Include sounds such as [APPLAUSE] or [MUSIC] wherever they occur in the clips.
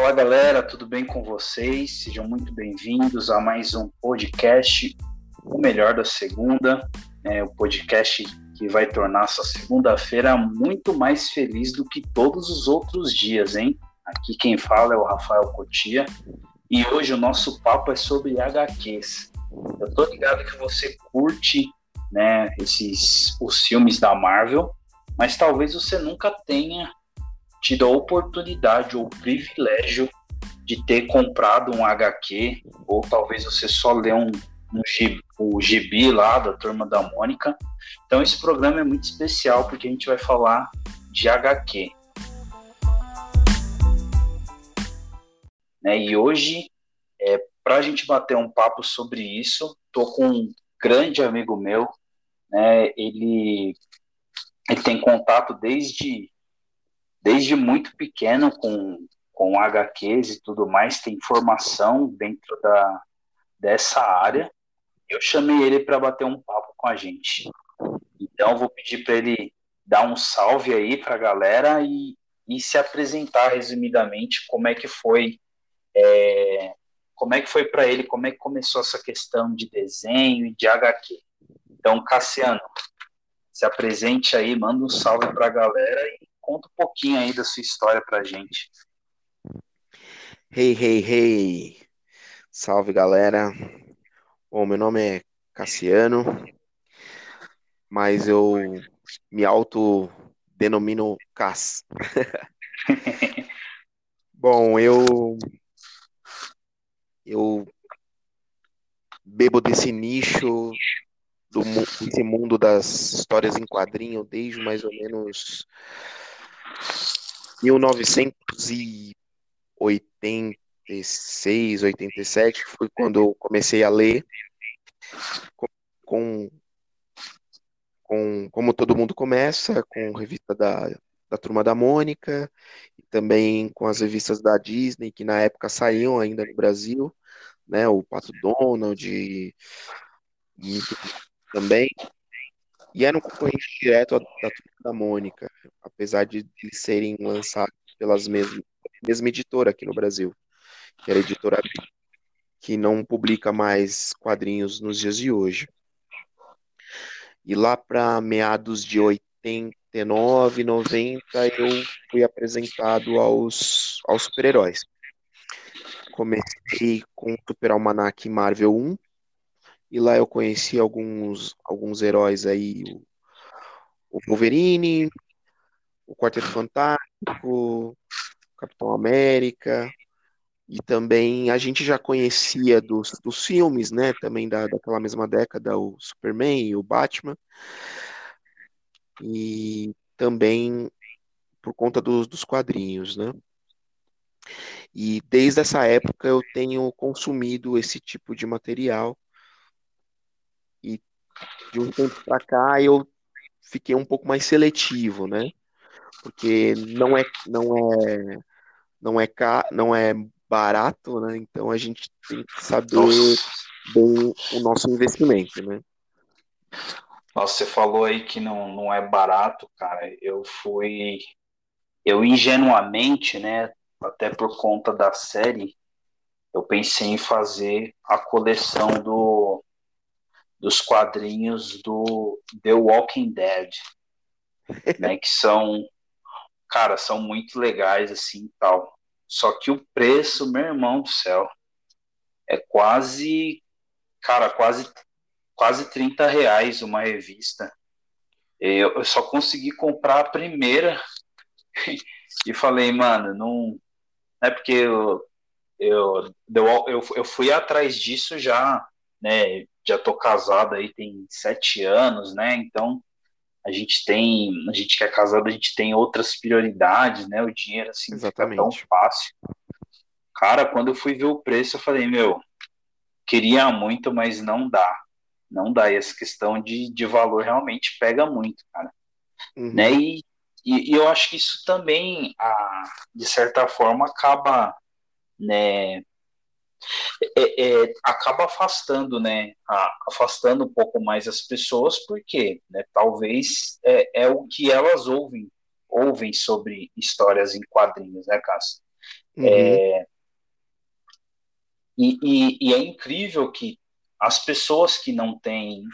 Fala galera, tudo bem com vocês? Sejam muito bem-vindos a mais um podcast, o melhor da segunda, né? o podcast que vai tornar essa segunda-feira muito mais feliz do que todos os outros dias, hein? Aqui quem fala é o Rafael Cotia e hoje o nosso papo é sobre HQs. Eu tô ligado que você curte, né, esses os filmes da Marvel, mas talvez você nunca tenha tido a oportunidade ou privilégio de ter comprado um HQ, ou talvez você só lê um, um gibi, o gibi lá da Turma da Mônica. Então esse programa é muito especial porque a gente vai falar de HQ. Né? E hoje, é, para a gente bater um papo sobre isso, tô com um grande amigo meu, né? Ele, ele tem contato desde desde muito pequeno com, com HQs e tudo mais, tem formação dentro da, dessa área. Eu chamei ele para bater um papo com a gente. Então, vou pedir para ele dar um salve aí para a galera e, e se apresentar resumidamente como é que foi é, como é que foi para ele, como é que começou essa questão de desenho e de HQ. Então, Cassiano, se apresente aí, manda um salve para a galera e conta um pouquinho aí da sua história pra gente. Hey, hey, hey! Salve, galera! Bom, meu nome é Cassiano, mas eu me autodenomino Cass. [LAUGHS] Bom, eu eu bebo desse nicho do desse mundo das histórias em quadrinho desde mais ou menos 1986, 87, foi quando eu comecei a ler com, com como todo mundo começa, com revista da, da Turma da Mônica, e também com as revistas da Disney, que na época saíam ainda no Brasil, né, o Pato Donald, também, e era um concorrente direto da Turma da Mônica, apesar de, de serem lançados pelas mesmas mesma editora aqui no Brasil, que era a editora que não publica mais quadrinhos nos dias de hoje. E lá para meados de 89, 90, eu fui apresentado aos, aos super-heróis. Comecei com o Super Almanac Marvel 1, e lá eu conheci alguns, alguns heróis aí, o, o Wolverine, o Quarteto Fantástico, Capitão América, e também a gente já conhecia dos, dos filmes, né, também da, daquela mesma década, o Superman e o Batman, e também por conta dos, dos quadrinhos, né. E desde essa época eu tenho consumido esse tipo de material, de um tempo para cá eu fiquei um pouco mais seletivo, né? Porque não é não é não é ca, não é barato, né? Então a gente tem que saber Nossa. bem o nosso investimento, né? Nossa, você falou aí que não, não é barato, cara. Eu fui eu ingenuamente, né, até por conta da série, eu pensei em fazer a coleção do dos quadrinhos do The Walking Dead, né, que são, cara, são muito legais assim, tal. Só que o preço, meu irmão do céu, é quase, cara, quase, quase 30 reais uma revista. Eu, eu só consegui comprar a primeira [LAUGHS] e falei, mano, não, não é porque eu, eu, eu, eu fui atrás disso já, né, já tô casado aí tem sete anos, né? Então a gente tem, a gente que é casado, a gente tem outras prioridades, né? O dinheiro assim Exatamente. fica tão fácil. Cara, quando eu fui ver o preço, eu falei, meu, queria muito, mas não dá. Não dá. E essa questão de, de valor realmente pega muito, cara. Uhum. Né? E, e, e, eu acho que isso também, a, de certa forma, acaba né, é, é, acaba afastando, né? afastando um pouco mais as pessoas, porque né, talvez é, é o que elas ouvem, ouvem sobre histórias em quadrinhos, né, Cássio? Uhum. É, e, e, e, é incrível que as pessoas que não têm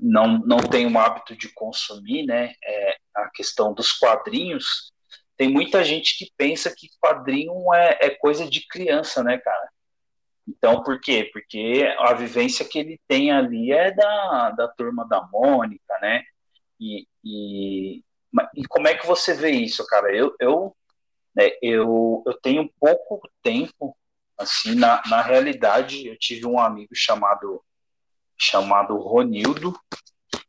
não, não têm o hábito de consumir, né, é, a questão dos quadrinhos, tem muita gente que pensa que quadrinho é, é coisa de criança, né, cara? Então, por quê? Porque a vivência que ele tem ali é da, da turma da Mônica, né? E, e, e como é que você vê isso, cara? Eu, eu, né, eu, eu tenho pouco tempo, assim, na, na realidade, eu tive um amigo chamado chamado Ronildo.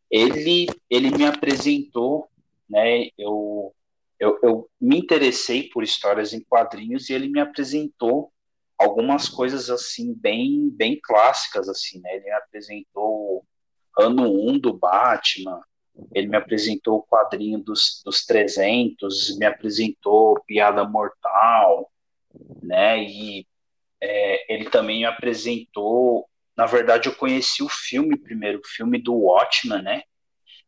Ele, ele me apresentou, né? Eu, eu, eu me interessei por histórias em quadrinhos e ele me apresentou algumas coisas assim bem bem clássicas assim, né? Ele me apresentou ano 1 um do Batman, ele me apresentou o quadrinho dos, dos 300, me apresentou Piada Mortal, né? E é, ele também me apresentou, na verdade eu conheci o filme primeiro, o filme do Watchman, né?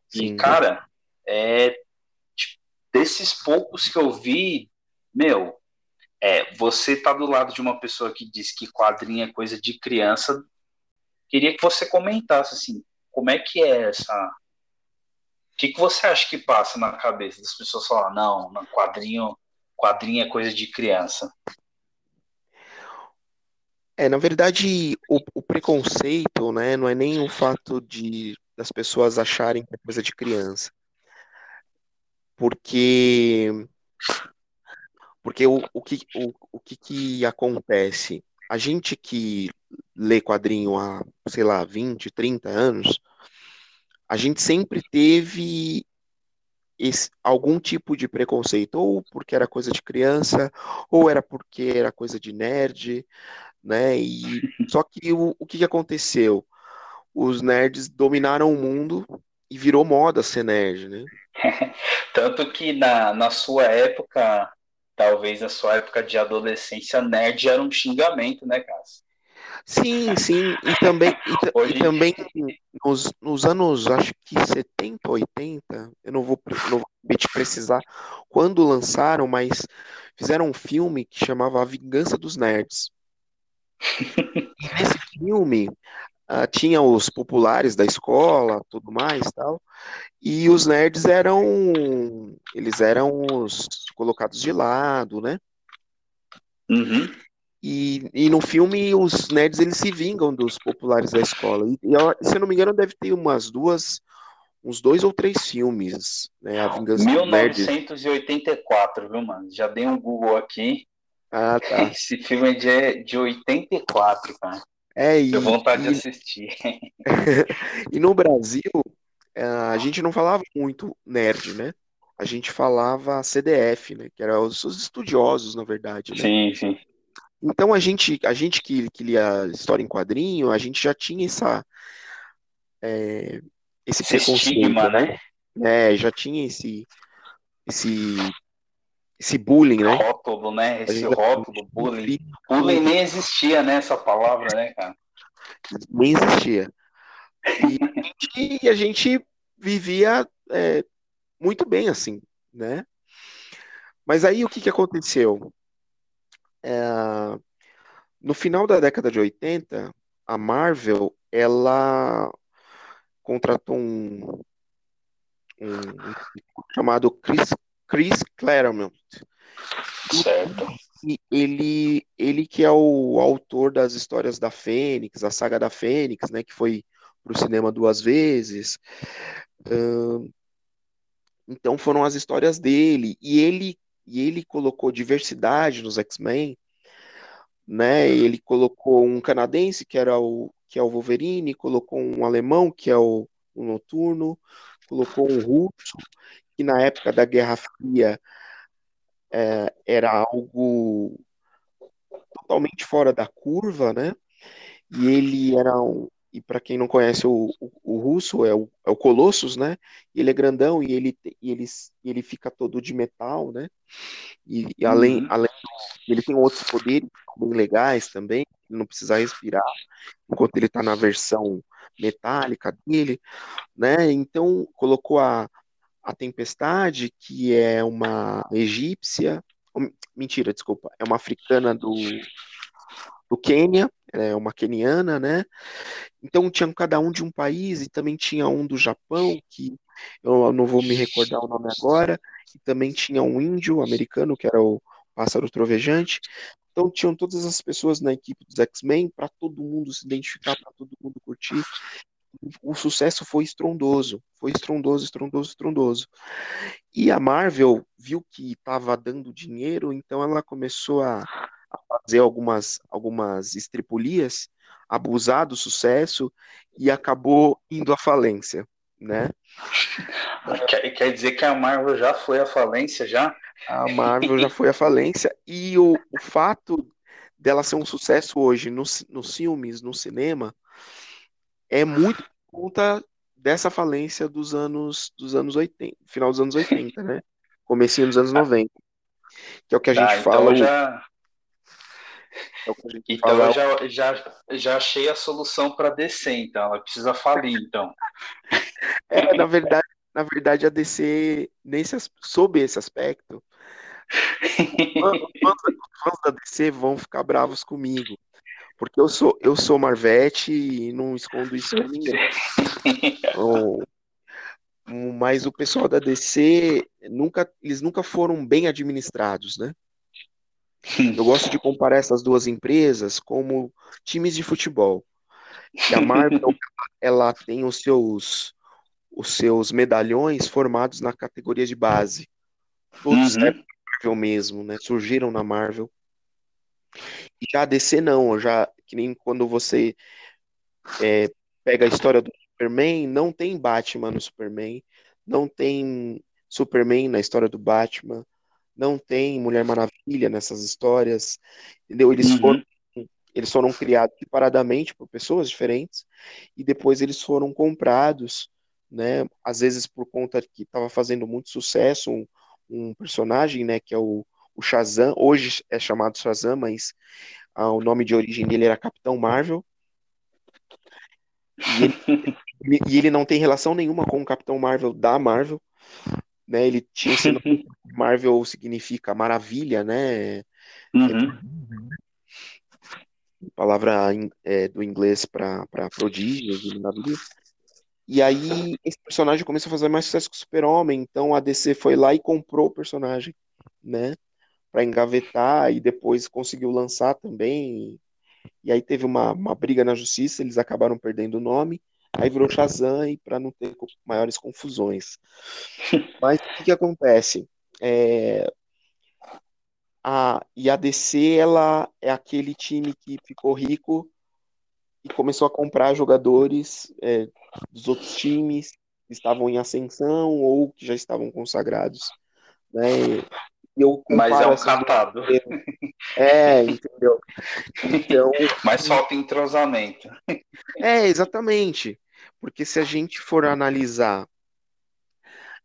Sim. E cara, é, desses poucos que eu vi, meu, é, você tá do lado de uma pessoa que diz que quadrinho é coisa de criança, queria que você comentasse assim, como é que é essa o que, que você acha que passa na cabeça das pessoas falar não, quadrinho, quadrinho é coisa de criança? É, na verdade, o, o, preconceito, né, não é nem o fato de das pessoas acharem que é coisa de criança. Porque porque o, o, que, o, o que, que acontece? A gente que lê quadrinho há, sei lá, 20, 30 anos, a gente sempre teve esse, algum tipo de preconceito, ou porque era coisa de criança, ou era porque era coisa de nerd, né? E [LAUGHS] só que o, o que aconteceu? Os nerds dominaram o mundo e virou moda ser nerd, né? [LAUGHS] Tanto que na, na sua época talvez na sua época de adolescência, nerd era um xingamento, né, Cássio? Sim, sim, e também, e, Hoje... e também nos, nos, anos, acho que 70, 80, eu não vou, não vou te precisar quando lançaram, mas fizeram um filme que chamava A Vingança dos Nerds. [LAUGHS] E nesse filme uh, tinha os populares da escola, tudo mais, tal, e os nerds eram eles eram os colocados de lado, né? Uhum. E, e no filme os nerds eles se vingam dos populares da escola. E, e se eu não me engano deve ter umas duas uns dois ou três filmes, né? A Vingança 1984, viu, mano? Já dei um Google aqui. Ah, tá. [LAUGHS] Esse filme é de, de 84, cara. É, e, vontade e, de assistir. [LAUGHS] e no Brasil, é, a gente não falava muito nerd, né? A gente falava CDF, né? Que eram os, estudiosos, na verdade. Né? Sim, sim. Então a gente, a gente que, que lia história em quadrinho, a gente já tinha essa, é, esse, esse preconceito, estigma, né? né? É, já tinha esse, esse, esse bullying, né? Rótulo, né? Esse rótulo, bullying. Bullying nem existia, né? Essa palavra, né, cara? Nem existia. E, e a gente vivia é, muito bem assim, né? Mas aí o que, que aconteceu? É, no final da década de 80, a Marvel ela contratou um, um, um chamado Chris, Chris Claremont. Certo. E ele, ele que é o autor das histórias da Fênix, a saga da Fênix, né, que foi para o cinema duas vezes. Uh, então foram as histórias dele e ele e ele colocou diversidade nos X-Men, né? Ele colocou um canadense que era o que é o Wolverine, colocou um alemão que é o, o Noturno, colocou um russo que na época da Guerra Fria é, era algo totalmente fora da curva, né? E ele era um, e para quem não conhece o, o, o russo, é o, é o Colossus, né? Ele é grandão e ele, e ele, ele fica todo de metal, né? E, e além, uhum. além ele tem outros poderes bem legais também, ele não precisa respirar enquanto ele está na versão metálica dele, né? Então colocou a, a Tempestade, que é uma egípcia, Mentira, desculpa. É uma africana do, do Quênia, é uma queniana, né? Então tinha cada um de um país e também tinha um do Japão, que eu não vou me recordar o nome agora, e também tinha um índio americano, que era o Pássaro Trovejante. Então tinham todas as pessoas na equipe dos X-Men para todo mundo se identificar, para todo mundo curtir. O sucesso foi estrondoso, foi estrondoso, estrondoso, estrondoso. E a Marvel viu que estava dando dinheiro, então ela começou a, a fazer algumas, algumas estripulias, abusar do sucesso e acabou indo à falência, né? Quer, quer dizer que a Marvel já foi à falência, já? A Marvel já foi à falência e o, o fato dela ser um sucesso hoje nos, nos filmes, no cinema, é muito por conta dessa falência dos anos dos anos 80, final dos anos 80, né? Comecinho dos anos 90. Que é o que a gente tá, fala. Então já... É então fala... eu já, já, já achei a solução para DC, então. Ela precisa falir, então. É, na verdade, na verdade, a DC, nesse, sob esse aspecto, [LAUGHS] os fãs da DC vão ficar bravos comigo. Porque eu sou, eu sou Marvete e não escondo isso pra ninguém. Então, mas o pessoal da DC nunca, eles nunca foram bem administrados, né? Eu gosto de comparar essas duas empresas como times de futebol. E a Marvel, [LAUGHS] ela tem os seus os seus medalhões formados na categoria de base. Todos uhum. Marvel mesmo, né? Surgiram na Marvel. E já a DC não, já que nem quando você é, pega a história do Superman, não tem Batman no Superman, não tem Superman na história do Batman, não tem Mulher Maravilha nessas histórias, entendeu? Eles uhum. foram eles foram criados separadamente por pessoas diferentes e depois eles foram comprados, né? Às vezes por conta que estava fazendo muito sucesso um, um personagem, né? Que é o o Shazam, hoje é chamado Shazam, mas ah, o nome de origem dele era Capitão Marvel. E ele, [LAUGHS] e ele, não tem relação nenhuma com o Capitão Marvel da Marvel. Né? Ele tinha sido. [LAUGHS] Marvel significa maravilha, né? Uhum. palavra é, do inglês para prodígio, E aí, esse personagem começou a fazer mais sucesso que o Super-Homem, então a DC foi lá e comprou o personagem, né? Para engavetar e depois conseguiu lançar também. E aí teve uma, uma briga na justiça, eles acabaram perdendo o nome, aí virou Shazam e para não ter maiores confusões. [LAUGHS] Mas o que, que acontece? É, a, e a DC ela é aquele time que ficou rico e começou a comprar jogadores é, dos outros times que estavam em ascensão ou que já estavam consagrados. Né? Eu Mas é um catado. É, entendeu? Então. Mas falta entrosamento. É, exatamente. Porque se a gente for analisar,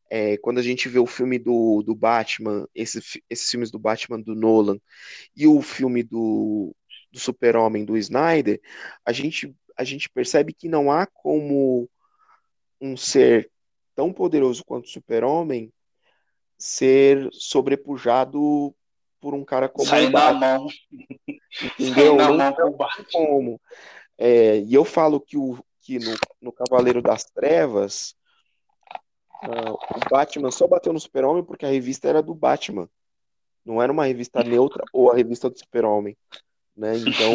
é, quando a gente vê o filme do, do Batman, esse, esses filmes do Batman do Nolan, e o filme do, do Super-Homem do Snyder, a gente, a gente percebe que não há como um ser tão poderoso quanto o Super-Homem ser sobrepujado por um cara como Sai o na mão. [LAUGHS] Entendeu? Sai na mão como. É, e eu falo que, o, que no, no Cavaleiro das Trevas uh, o Batman só bateu no Super-Homem porque a revista era do Batman. Não era uma revista neutra ou a revista do Super-Homem. Né? Então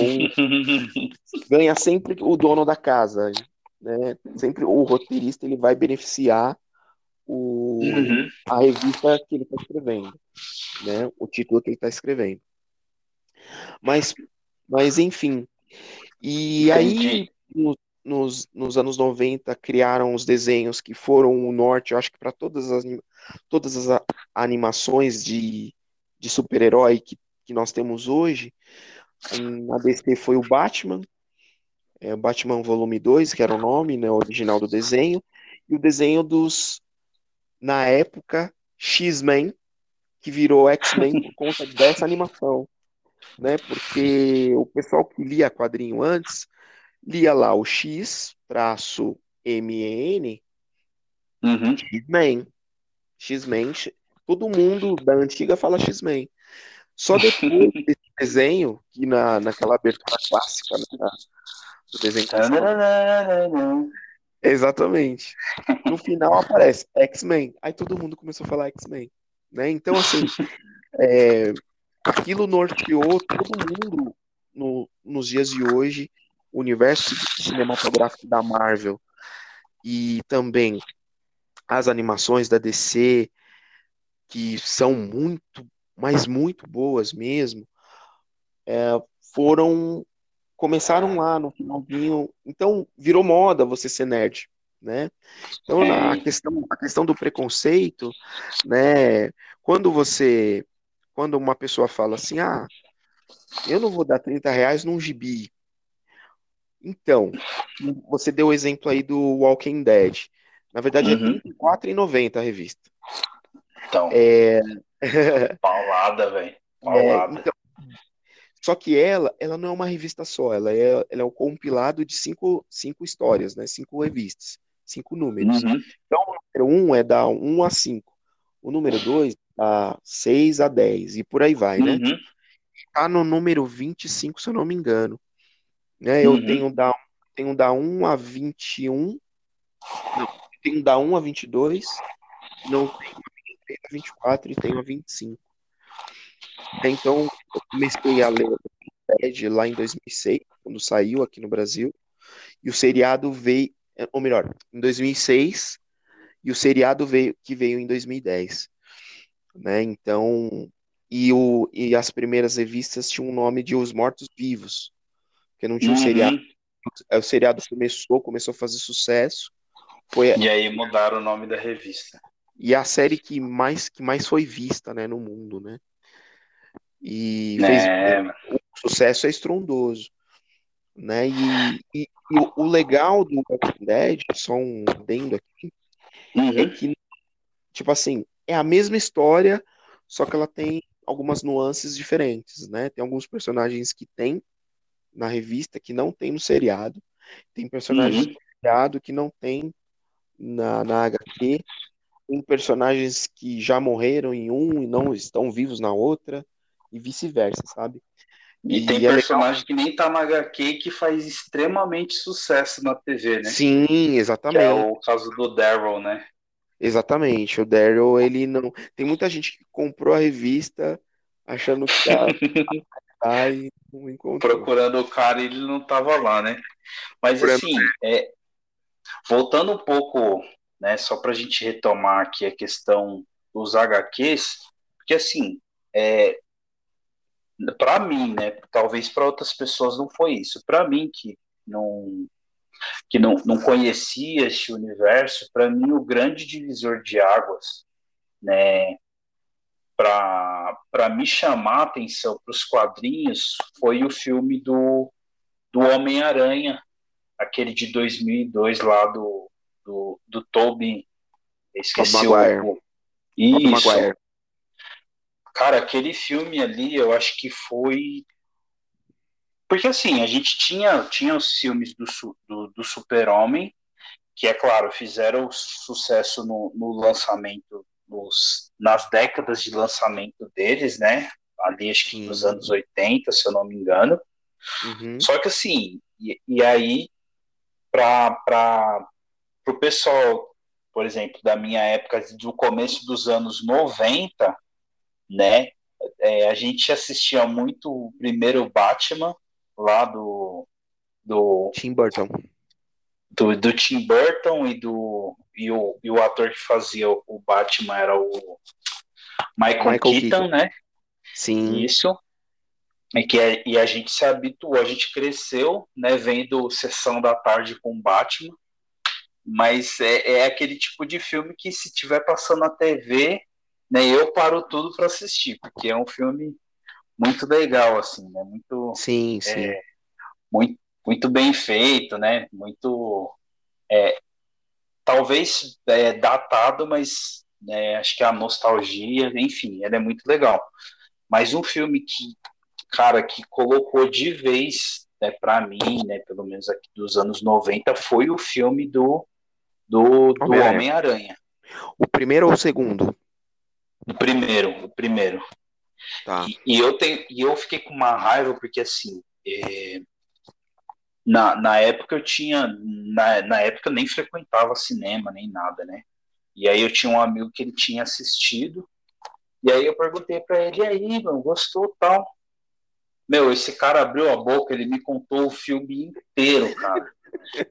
[LAUGHS] ganha sempre o dono da casa. Né? Sempre o roteirista ele vai beneficiar o, uhum. a revista que ele está escrevendo, né? O título que ele está escrevendo. Mas, mas enfim. E aí, no, nos, nos anos 90, criaram os desenhos que foram o norte, eu acho que para todas as, todas as animações de, de super-herói que, que nós temos hoje. Na DC foi o Batman, é, Batman Volume 2, que era o nome né, original do desenho, e o desenho dos na época, X-Men, que virou X-Men por conta dessa animação. Né? Porque o pessoal que lia quadrinho antes, lia lá o X, traço M-E-N, uhum. X-Men. X-Men, todo mundo da antiga fala X-Men. Só depois [LAUGHS] desse desenho, que na, naquela abertura clássica né, do desenho. Exatamente. No final aparece X-Men. Aí todo mundo começou a falar X-Men. Né? Então, assim, [LAUGHS] é, aquilo norteou todo mundo no, nos dias de hoje, o universo cinematográfico da Marvel e também as animações da DC, que são muito mas muito boas mesmo, é, foram começaram lá no finalzinho, então virou moda você ser nerd, né? Então a questão a questão do preconceito, né? Quando você quando uma pessoa fala assim, ah, eu não vou dar 30 reais num gibi. Então, você deu o exemplo aí do Walking Dead. Na verdade, uhum. é R$34,90 a revista. Então. É, Paulada, velho. [LAUGHS] Paulada. É, então, só que ela, ela não é uma revista só, ela é, ela é um compilado de cinco, cinco histórias, né? Cinco revistas, cinco números. Uhum. Então, o número um é da 1 a 5. O número 2 da 6 a 10, e por aí vai, né? Uhum. Tá no número 25, se eu não me engano. Né? Eu uhum. tenho da, tenho da 1 a 21. Não, tenho da 1 a 22. Não tenho tenho a 24 e tenho a 25. Então, comecei a ler Ted lá em 2006, quando saiu aqui no Brasil, e o seriado veio, ou melhor, em 2006, e o seriado veio que veio em 2010, né? Então, e, o, e as primeiras revistas tinham o nome de Os Mortos Vivos, que não tinha uhum. um seriado. O seriado começou, começou a fazer sucesso. Foi... E aí mudaram o nome da revista e a série que mais, que mais foi vista né, no mundo, né? E fez, é... o sucesso é estrondoso. Né? E, e, e o, o, legal do Walking Dead, só um adendo aqui, uhum. é que, tipo assim, é a mesma história, só que ela tem algumas nuances diferentes, né? Tem alguns personagens que tem na revista que não tem no seriado, tem personagens uhum. seriado que não tem na, na HQ, tem personagens que já morreram em um e não estão vivos na outra, e vice-versa, sabe? E, e tem é personagem legal. que nem tá na HQ que faz extremamente sucesso na TV, né? Sim, exatamente. Que é o caso do Daryl, né? Exatamente. O Daryl, ele não. Tem muita gente que comprou a revista achando que tá, [LAUGHS] tá e não encontrou. Procurando o cara ele não tava lá, né? Mas assim, é... voltando um pouco né? Só para a gente retomar aqui a questão dos HQs, porque assim, é, para mim, né? Talvez para outras pessoas não foi isso. Para mim que não que não, não conhecia este universo, para mim o grande divisor de águas, né? Para me chamar a atenção para os quadrinhos foi o filme do, do Homem-Aranha, aquele de 2002 lá do, do, do Tobin. Esqueci o. Isso. Cara, aquele filme ali, eu acho que foi. Porque assim, a gente tinha, tinha os filmes do, do, do Super-Homem, que é claro, fizeram sucesso no, no lançamento, nos, nas décadas de lançamento deles, né? Ali acho que nos anos 80, se eu não me engano. Uhum. Só que assim, e, e aí, para para o pessoal, por exemplo, da minha época, do começo dos anos 90, né? É, a gente assistia muito o primeiro Batman lá do. do Tim Burton. Do, do Tim Burton e do. E o, e o ator que fazia o Batman era o Michael, Michael Keaton, Keaton, né? Sim. Isso. E, que é, e a gente se habituou, a gente cresceu, né, vendo Sessão da Tarde com Batman, mas é, é aquele tipo de filme que se tiver passando na TV, né, eu paro tudo para assistir, porque é um filme muito legal, assim, né, muito, sim, sim. É, muito, muito bem feito, né, muito, é, talvez é, datado, mas né, acho que a nostalgia, enfim, ela é muito legal. Mas um filme que, cara, que colocou de vez né, para mim, né, pelo menos aqui dos anos 90, foi o filme do do, do Homem-Aranha. o primeiro ou o segundo? O primeiro, o primeiro. Tá. E, e eu tenho, e eu fiquei com uma raiva porque assim, é, na, na época eu tinha, na, na época eu nem frequentava cinema nem nada, né? E aí eu tinha um amigo que ele tinha assistido e aí eu perguntei para ele, e aí, mano, gostou tal? Meu, esse cara abriu a boca, ele me contou o filme inteiro, cara.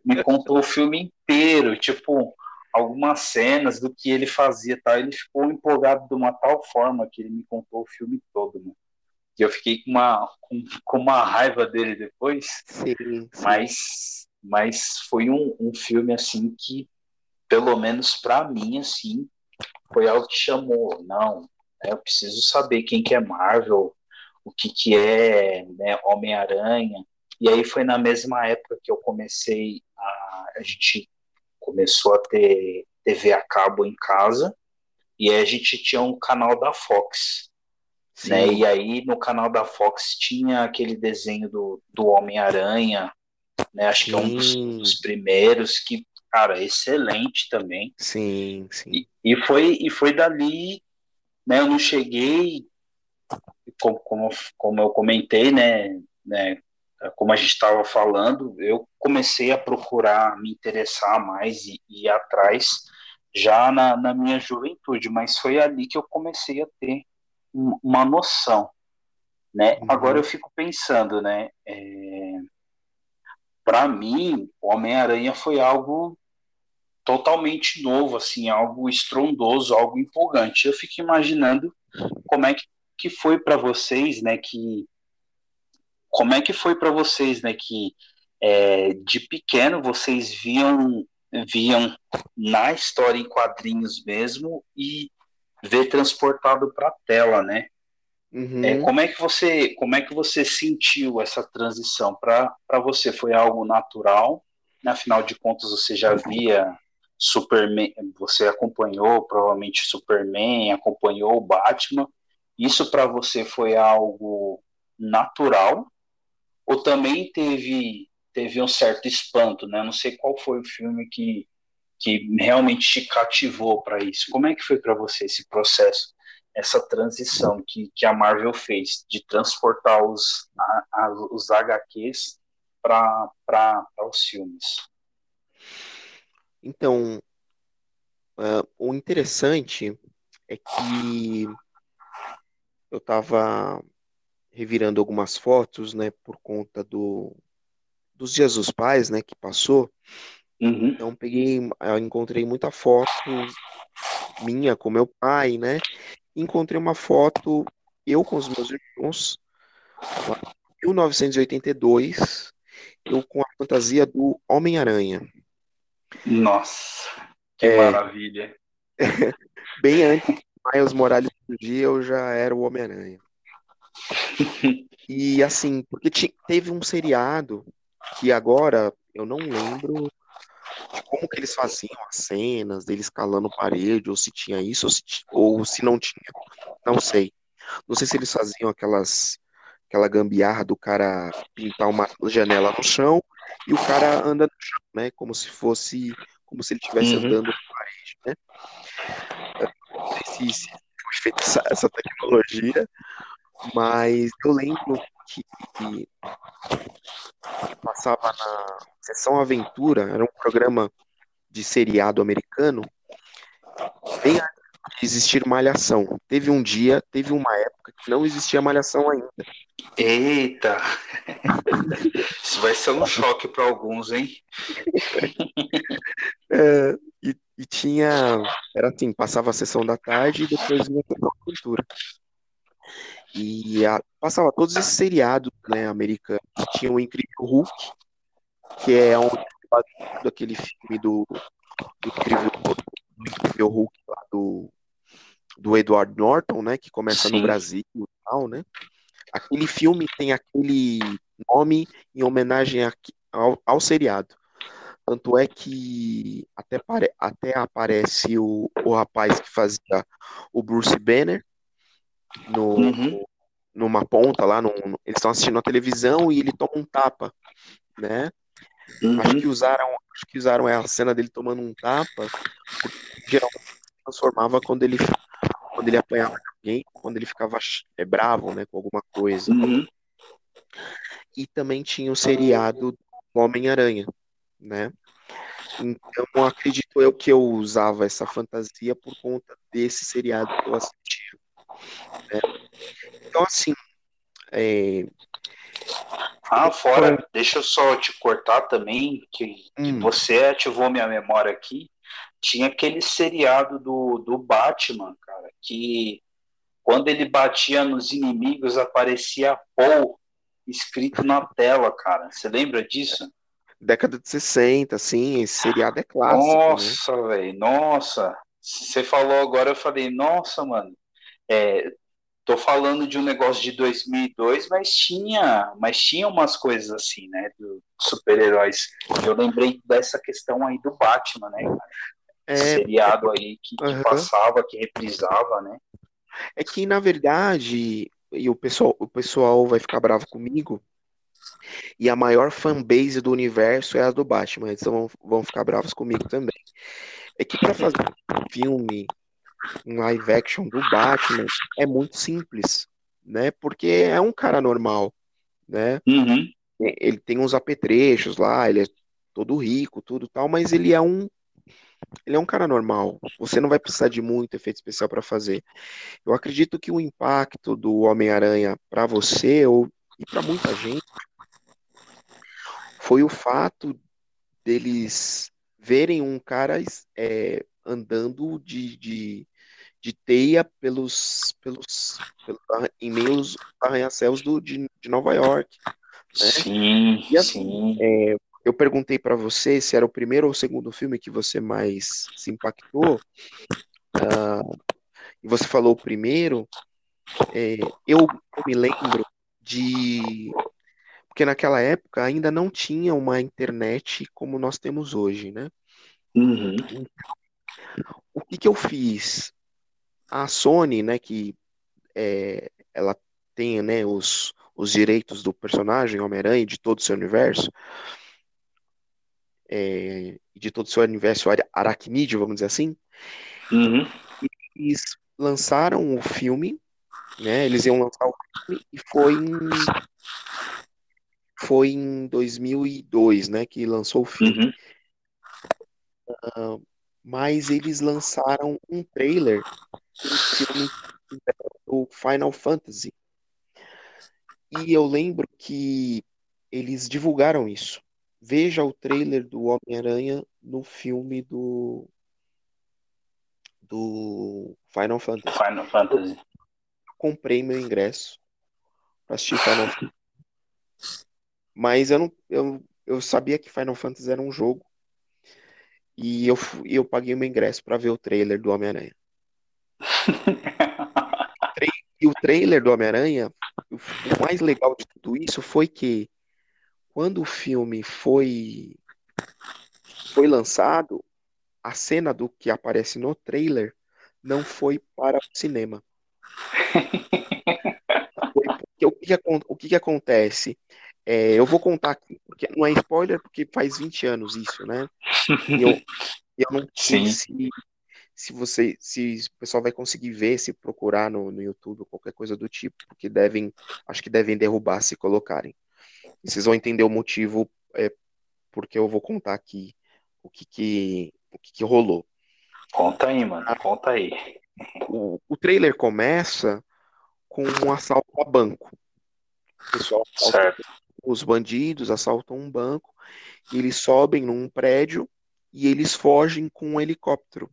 Me contou o filme inteiro, tipo, algumas cenas do que ele fazia, tá? Ele ficou empolgado de uma tal forma que ele me contou o filme todo, né? E eu fiquei com uma, com, com uma raiva dele depois. Sim, sim. Mas, mas foi um, um filme, assim, que, pelo menos para mim, assim, foi algo que chamou. Não, né, eu preciso saber quem que é Marvel, o que que é né, Homem-Aranha. E aí foi na mesma época que eu comecei a... A gente começou a ter TV a cabo em casa, e aí a gente tinha um canal da Fox. Né? E aí no canal da Fox tinha aquele desenho do, do Homem-Aranha, né? Acho que é um dos, dos primeiros que, cara, excelente também. Sim, sim. E, e foi e foi dali, né? Eu não cheguei, como, como, como eu comentei, né? né como a gente estava falando, eu comecei a procurar me interessar mais e, e ir atrás já na, na minha juventude, mas foi ali que eu comecei a ter um- uma noção, né? Uhum. Agora eu fico pensando, né? É, para mim, o Homem-Aranha foi algo totalmente novo, assim, algo estrondoso, algo empolgante. Eu fico imaginando como é que, que foi para vocês, né? Que como é que foi para vocês, né? Que é, de pequeno vocês viam viam na história em quadrinhos mesmo e ver transportado para a tela, né? Uhum. É, como é que você como é que você sentiu essa transição para para você foi algo natural? né? Afinal de contas você já via Superman, você acompanhou provavelmente Superman, acompanhou o Batman. Isso para você foi algo natural ou também teve teve um certo espanto, né? Não sei qual foi o filme que que realmente te cativou para isso. Como é que foi para você esse processo, essa transição que, que a Marvel fez de transportar os, a, a, os HQs para os filmes? Então, uh, o interessante é que eu estava revirando algumas fotos, né, por conta do dos Dias dos Pais, né, que passou. Uhum. Então peguei, encontrei muita foto minha com meu pai, né? Encontrei uma foto eu com os meus irmãos, lá em 1982, eu com a fantasia do Homem-Aranha. Nossa, que É. maravilha. [LAUGHS] Bem antes de Miles Morales surgir, eu já era o Homem-Aranha. [LAUGHS] E assim, porque ti- teve um seriado que agora eu não lembro como que eles faziam as cenas deles escalando parede, ou se tinha isso, ou se, ou se não tinha. Não sei. Não sei se eles faziam aquelas, aquela gambiarra do cara pintar uma janela no chão e o cara anda no chão, né? Como se fosse, como se ele estivesse Uhum. andando na parede, né? Não sei se, se foi feita essa, essa tecnologia, mas eu lembro que passava na Sessão Aventura, era um programa de seriado americano, bem antes de existir Malhação. Teve um dia, teve uma época que não existia Malhação ainda. Eita! [LAUGHS] Isso vai ser um choque para alguns, hein? [LAUGHS] É, e, e tinha, era assim, passava a sessão da tarde e depois vinha a aventura. E a- passava todos esses seriados, né, americanos. Tinha o Incrível Hulk, que é onde aquele filme do, do Incrível, do Incrível Hulk lá do, do Edward Norton, né, que começa no Sim. Brasil e tal, né? Aquele filme tem aquele nome em homenagem a- ao, ao seriado. Tanto é que até, pare- até aparece o, o rapaz que fazia o Bruce Banner no, Uhum. numa ponta lá, num- eles estão assistindo a televisão e ele toma um tapa, né? Acho Uhum. que usaram, acho que usaram a cena dele tomando um tapa, porque geralmente se transformava quando ele, quando ele apanhava alguém quando ele ficava é, bravo, né, com alguma coisa. Uhum. E também tinha o seriado Homem-Aranha, né? Então, acredito eu que eu usava essa fantasia por conta desse seriado que eu assistia. Né? Então, assim. É... Ah, fora, deixa eu só te cortar também, que, que hum. você ativou minha memória aqui. Tinha aquele seriado do, do Batman, cara, que quando ele batia nos inimigos aparecia Paul escrito na tela, cara. Você lembra disso? década de 60, assim, esse seriado é clássico. Né? Nossa, né? velho, nossa. Você falou agora, eu falei, nossa, mano. É, tô falando de um negócio de 2002, mas tinha, mas tinha umas coisas assim, né, do super-heróis. Eu lembrei dessa questão aí do Batman, né, cara? É, seriado aí que, que uhum. passava, que reprisava, né? É que na verdade, e o pessoal, o pessoal vai ficar bravo comigo, e a maior fanbase do universo é a do Batman. Eles vão, vão ficar bravos comigo também. É que para fazer um filme, um live action do Batman, é muito simples, né? Porque é um cara normal, né? Uhum. Ele tem uns apetrechos lá, ele é todo rico, tudo tal, mas ele é um ele é um cara normal. Você não vai precisar de muito efeito especial para fazer. Eu acredito que o impacto do Homem-Aranha para você ou e para muita gente foi o fato deles verem um cara é, andando de, de, de, teia pelos, pelos, pelos em meio aos arranha-céus de, de Nova York. Né? Sim, e assim, sim. É, eu perguntei para você se era o primeiro ou o segundo filme que você mais se impactou. Uh, e você falou o primeiro. É, eu, eu me lembro de porque naquela época ainda não tinha uma internet como nós temos hoje, né? Uhum. O que, que eu fiz? A Sony, né, que é, ela tem né, os, os direitos do personagem Homem-Aranha de todo o seu universo, é, de todo o seu universo aracnídeo, vamos dizer assim, uhum. eles lançaram o filme, né, eles iam lançar o filme e foi em foi em 2002, né, que lançou o filme. Uhum. Uh, mas eles lançaram um trailer filme do Final Fantasy. E eu lembro que eles divulgaram isso. Veja o trailer do Homem-Aranha no filme do do Final Fantasy. Final Fantasy. Eu comprei meu ingresso para assistir Final Fantasy. Mas eu não eu, eu sabia que Final Fantasy era um jogo. E eu, eu paguei o meu ingresso para ver o trailer do Homem-Aranha. E o trailer do Homem-Aranha, o mais legal de tudo isso foi que quando o filme foi foi lançado, a cena do que aparece no trailer não foi para o cinema. o, que, o que, acontece? É, eu vou contar aqui, porque não é spoiler, porque faz 20 anos isso, né? [LAUGHS] E eu, eu não sei se, você, se o pessoal vai conseguir ver, se procurar no, no YouTube ou qualquer coisa do tipo, porque devem, acho que devem derrubar se colocarem. E vocês vão entender o motivo, é, porque eu vou contar aqui o que que, o que, que rolou. Conta aí, mano, conta aí. O, o trailer começa com um assalto a banco. O pessoal certo os bandidos assaltam um banco, eles sobem num prédio e eles fogem com um helicóptero.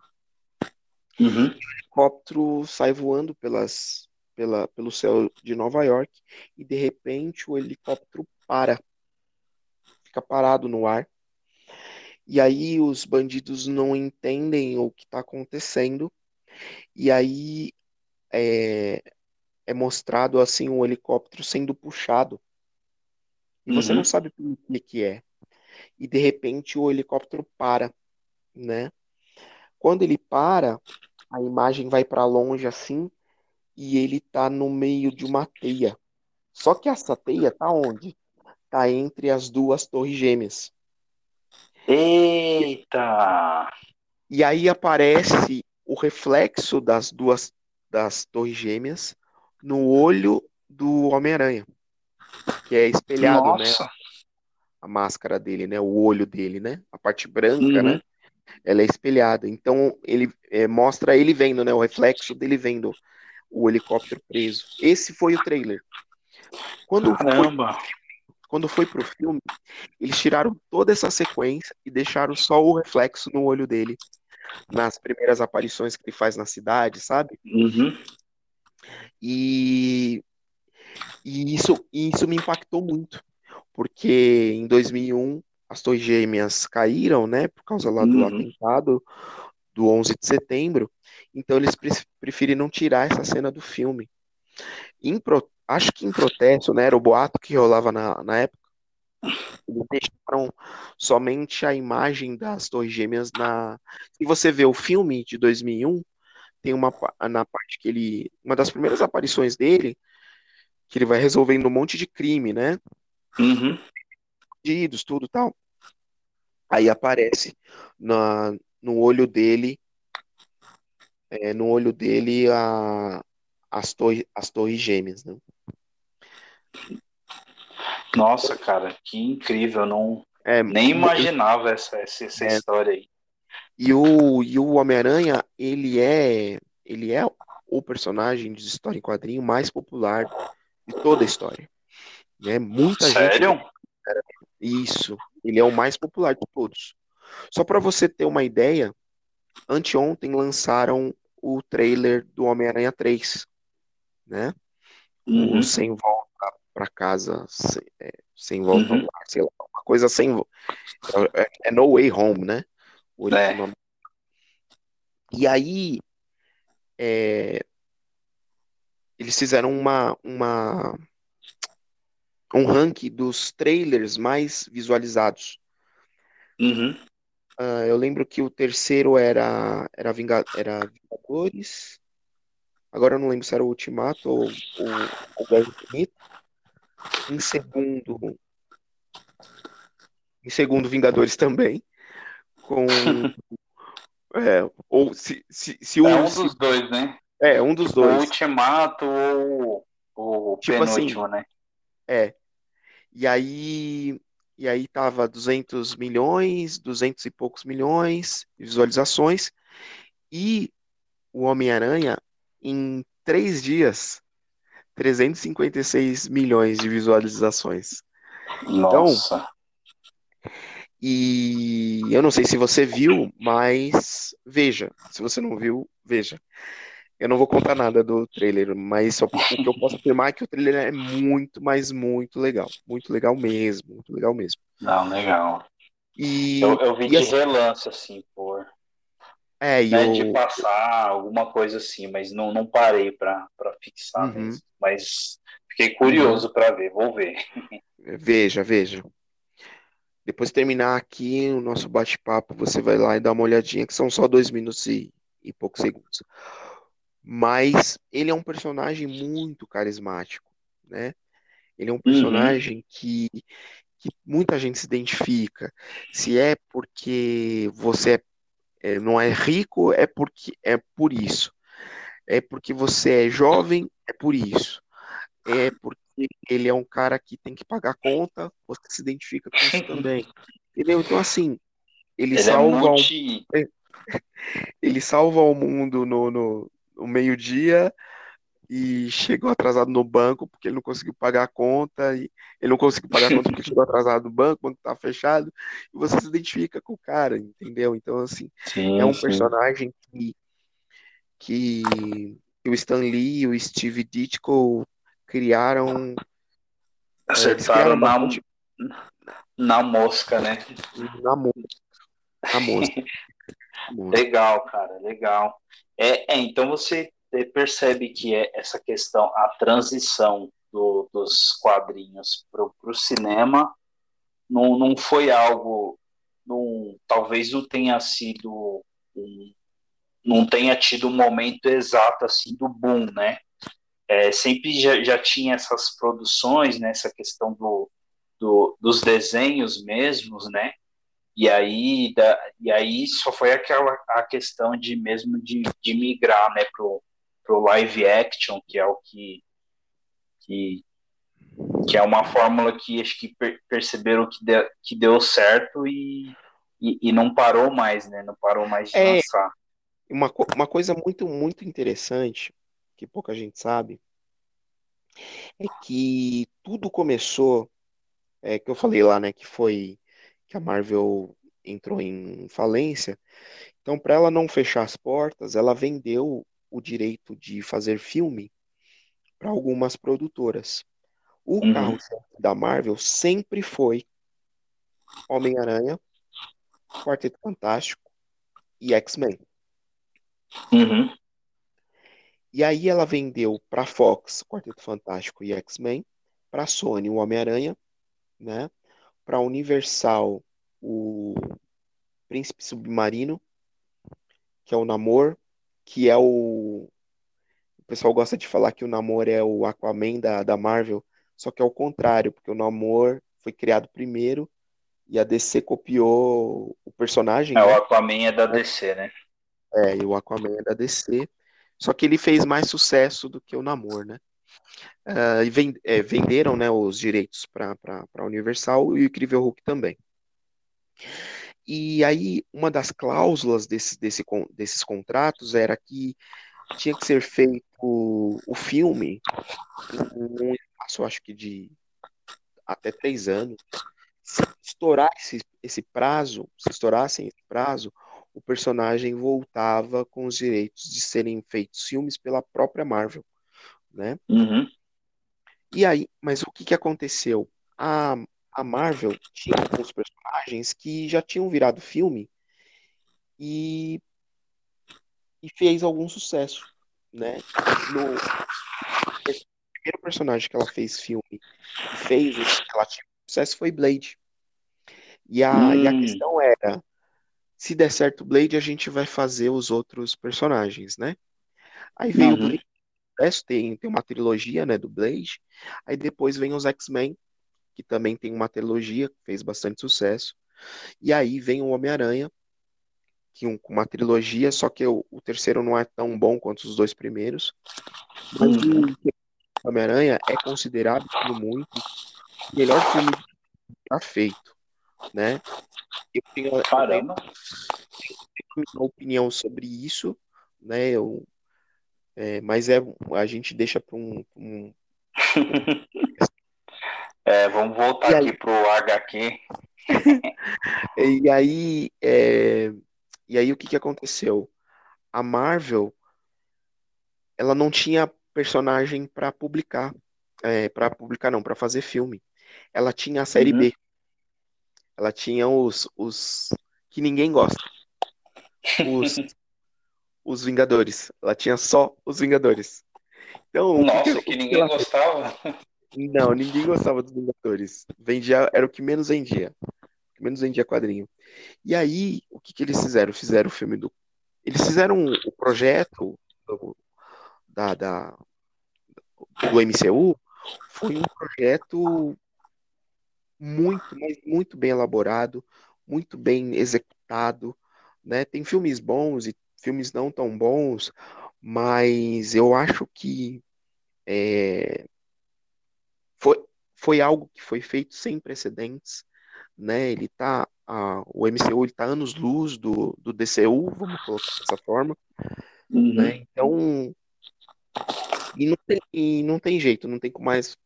Uhum. O helicóptero sai voando pelas, pela, pelo céu de Nova York e de repente o helicóptero para, fica parado no ar. E aí os bandidos não entendem o que está acontecendo. E aí é, é mostrado assim o um helicóptero sendo puxado e você não uhum. sabe o que, que é. E de repente o helicóptero para, né? Quando ele para, a imagem vai para longe assim e ele tá no meio de uma teia. Só que essa teia tá onde? Tá entre as duas torres gêmeas. Eita! E aí aparece o reflexo das duas das Torres Gêmeas no olho do Homem-Aranha, que é espelhado, né? Nossa. A máscara dele, né? O olho dele, né? A parte branca, Uhum. né? Ela é espelhada. Então ele é, mostra ele vendo, né? O reflexo dele vendo o helicóptero preso. Esse foi o trailer. Quando foi, Caramba. quando foi pro filme, eles tiraram toda essa sequência e deixaram só o reflexo no olho dele nas primeiras aparições que ele faz na cidade, sabe? Uhum. E, e isso, isso me impactou muito, porque em 2001 as Torres Gêmeas caíram, né, por causa lá do Uhum. atentado do 11 de setembro, então eles pre- preferiram tirar essa cena do filme. Em pro- acho que em protesto, né, era o boato que rolava na, na época, eles deixaram somente a imagem das Torres Gêmeas na... Se você vê o filme de 2001, tem uma na parte que ele, uma das primeiras aparições dele, que ele vai resolvendo um monte de crime, né? Uhum. Bandidos, tudo tal. Aí aparece na, no olho dele, é, no olho dele a, as, torre, as torres gêmeas, né? Nossa, cara, que incrível. Não, É, nem imaginava essa, essa, essa É. história aí. E o, e o Homem-Aranha, ele é, ele é o personagem de história em quadrinho mais popular de toda a história. Né? Muita gente Sério? Isso, ele é o mais popular de todos. Só para você ter uma ideia, anteontem lançaram o trailer do Homem-Aranha 3, né? Uhum. O Sem Volta para Casa, sem, é, sem Volta Uhum. Lar, sei lá, uma coisa sem. vo- É, é No Way Home, né? O É. original. E aí, é, eles fizeram uma, uma, um ranking dos trailers mais visualizados. Uhum. Ah, eu lembro que o terceiro era era, Vinga- era Vingadores. Agora eu não lembro se era o Ultimato ou o Guerra Infinita. Em segundo, em segundo Vingadores também, com [LAUGHS] é, ou se, se, se o É um se- dos dois, né? é um dos O dois Ultimato ou o Tipo assim, penúltimo, né? é. E aí e aí tava 200 milhões, 200 e poucos milhões de visualizações e o Homem-Aranha em três dias 356 milhões de visualizações. Nossa. E eu não sei se você viu, mas veja. Se você não viu, veja. Eu não vou contar nada do trailer, mas só, o que eu posso afirmar é que o trailer é muito, mas muito legal. Muito legal mesmo. Muito legal mesmo. Não, legal. E, Eu, eu vi e de assim, relance, assim, por, é, e né, de o, passar alguma coisa assim, mas não, não parei pra, pra fixar Uhum. mesmo. Mas fiquei curioso pra ver, vou ver. [LAUGHS] veja, veja. Depois de terminar aqui o nosso bate-papo, você vai lá e dá uma olhadinha, que são só dois minutos e, e poucos segundos. Mas ele é um personagem muito carismático, né? Ele é um personagem que, que muita gente se identifica. Se é porque você é, é, não é rico, é porque é por isso. É porque você é jovem, é por isso. É porque ele é um cara que tem que pagar conta, você se identifica com isso também. [LAUGHS] Entendeu? Então, assim, ele, Ele é salva, o- multi. [LAUGHS] ele salva o mundo no, no, no meio-dia e chegou atrasado no banco porque ele não conseguiu pagar a conta, e ele não conseguiu pagar a conta porque [LAUGHS] chegou atrasado no banco, o banco estava fechado, e você se identifica com o cara, entendeu? Então, assim, Sim, é um sim. personagem que, que o Stan Lee e o Steve Ditko criaram, é, Acertaram criaram na, bastante na mosca, né? na mosca, na mosca, na [LAUGHS] mosca. Legal, cara, legal. É, é, então você eh, percebe que é essa questão, a transição do- dos quadrinhos para o cinema não, não foi algo, não, talvez não tenha sido, um- não tenha tido um momento exato assim do boom, né? É, sempre já, já tinha essas produções, né? Essa questão do, do, dos desenhos mesmos, né? E aí, da, e aí só foi aquela a questão de mesmo de, de migrar, né, pro, pro live action, que é o que, que, que é uma fórmula que acho que per, perceberam que, de, que deu certo e, e, e, não parou mais, né? Não parou mais de é, lançar. Uma, uma coisa muito, muito interessante, que pouca gente sabe, é que tudo começou, é, que eu falei lá, né, que foi que a Marvel entrou em falência. Então, para ela não fechar as portas, ela vendeu o direito de fazer filme para algumas produtoras. O uhum. carro da Marvel sempre foi Homem-Aranha, Quarteto Fantástico e X-Men. Uhum. E aí ela vendeu para Fox Quarteto Fantástico e X-Men, para Sony o Homem-Aranha, né? Para Universal o Príncipe Submarino, que é o Namor, que é o o pessoal gosta de falar que o Namor é o Aquaman da, da Marvel, só que é o contrário, porque o Namor foi criado primeiro e a DC copiou o personagem. É, né? o Aquaman é da DC, né? É, e o Aquaman é da DC. Só que ele fez mais sucesso do que o Namor, né? Uh, e é, venderam né, os direitos para a Universal e o Incrível Hulk também. E aí, uma das cláusulas desse, desse, desses contratos era que tinha que ser feito o filme em um espaço, acho que de até três anos. Se estourar esse, esse prazo, se estourassem esse prazo, o personagem voltava com os direitos de serem feitos filmes pela própria Marvel, né? Uhum. E aí, mas o que, que aconteceu? A, a Marvel tinha alguns personagens que já tinham virado filme e, e fez algum sucesso, né? No primeiro personagem que ela fez filme e fez relativo sucesso foi Blade. E a, hum. e a hum. questão era se der certo Blade, a gente vai fazer os outros personagens, né? Aí vem uhum. Blade, tem, tem uma trilogia, né, do Blade. Aí depois vem os X-Men, que também tem uma trilogia, que fez bastante sucesso. E aí vem o Homem-Aranha, que um, uma trilogia, só que o, o, terceiro não é tão bom quanto os dois primeiros. Mas uhum. o Homem-Aranha é considerado por muito o melhor filme já feito, né? Eu tenho, Caramba. Eu tenho uma opinião sobre isso, né? Eu, é, mas é, a gente deixa para um, um... [LAUGHS] é, vamos voltar e aqui para o HQ. e aí, é, e aí o que, que aconteceu? A Marvel, ela não tinha personagem para publicar, é, para publicar não, para fazer filme. Ela tinha a série uhum. B, ela tinha os, os que ninguém gosta. Os, [LAUGHS] os Vingadores. Ela tinha só os Vingadores. Então, Nossa, que, que, ninguém gostava. Não, ninguém gostava dos Vingadores. Vendia, era o que menos vendia. O que menos vendia quadrinho. E aí, o que, que eles fizeram? Fizeram o filme do. Eles fizeram o projeto do, da, da, do MCU. Foi um projeto muito, mas muito bem elaborado, muito bem executado, né? Tem filmes bons e filmes não tão bons, mas eu acho que é, foi, foi algo que foi feito sem precedentes, né? Ele tá, a, o MCU ele tá anos luz do, do DCU, vamos colocar dessa forma, uhum. né? Então e não, tem, e não tem jeito, não tem como mais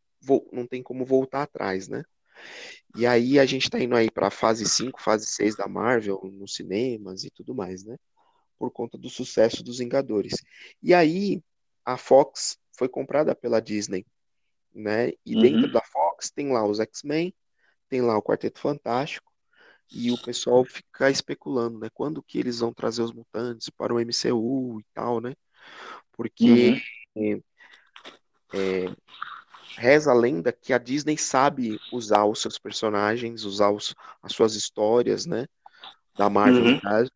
não tem como voltar atrás, né? E aí a gente tá indo aí para fase 5, fase 6 da Marvel, nos cinemas e tudo mais, né? Por conta do sucesso dos Vingadores. E aí a Fox foi comprada pela Disney, né? E uhum. dentro da Fox tem lá os X-Men, tem lá o Quarteto Fantástico, e o pessoal fica especulando, né? Quando que eles vão trazer os mutantes para o MCU e tal, né? Porque uhum. é, é, reza a lenda que a Disney sabe usar os seus personagens, usar os, as suas histórias, né? Da Marvel, uhum. no caso,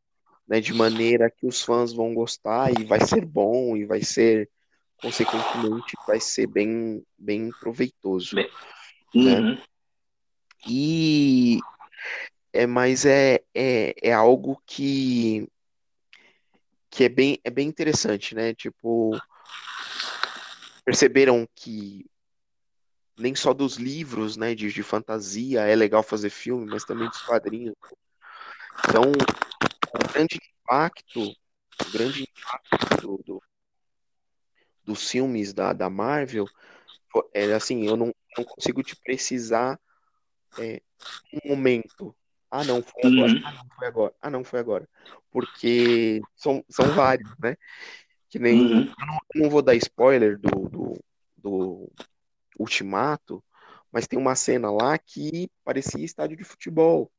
né? De maneira que os fãs vão gostar e vai ser bom e vai ser, consequentemente, vai ser bem, bem proveitoso. Bem... Né? Uhum. E é, mas é, é, é algo que que é bem, é bem interessante, né? Tipo, perceberam que nem só dos livros, né, de, de fantasia é legal fazer filme, mas também dos quadrinhos. Então, o grande impacto, o grande impacto do, do, dos filmes da, da Marvel é assim, eu não, não consigo te precisar é, um momento. Ah, não, foi agora. Uhum. Ah, não, foi agora. Ah, não, foi agora. Porque são, são vários, né? Que nem. Uhum. Eu, não, eu, não, vou dar spoiler do, do, do Ultimato, mas tem uma cena lá que parecia estádio de futebol,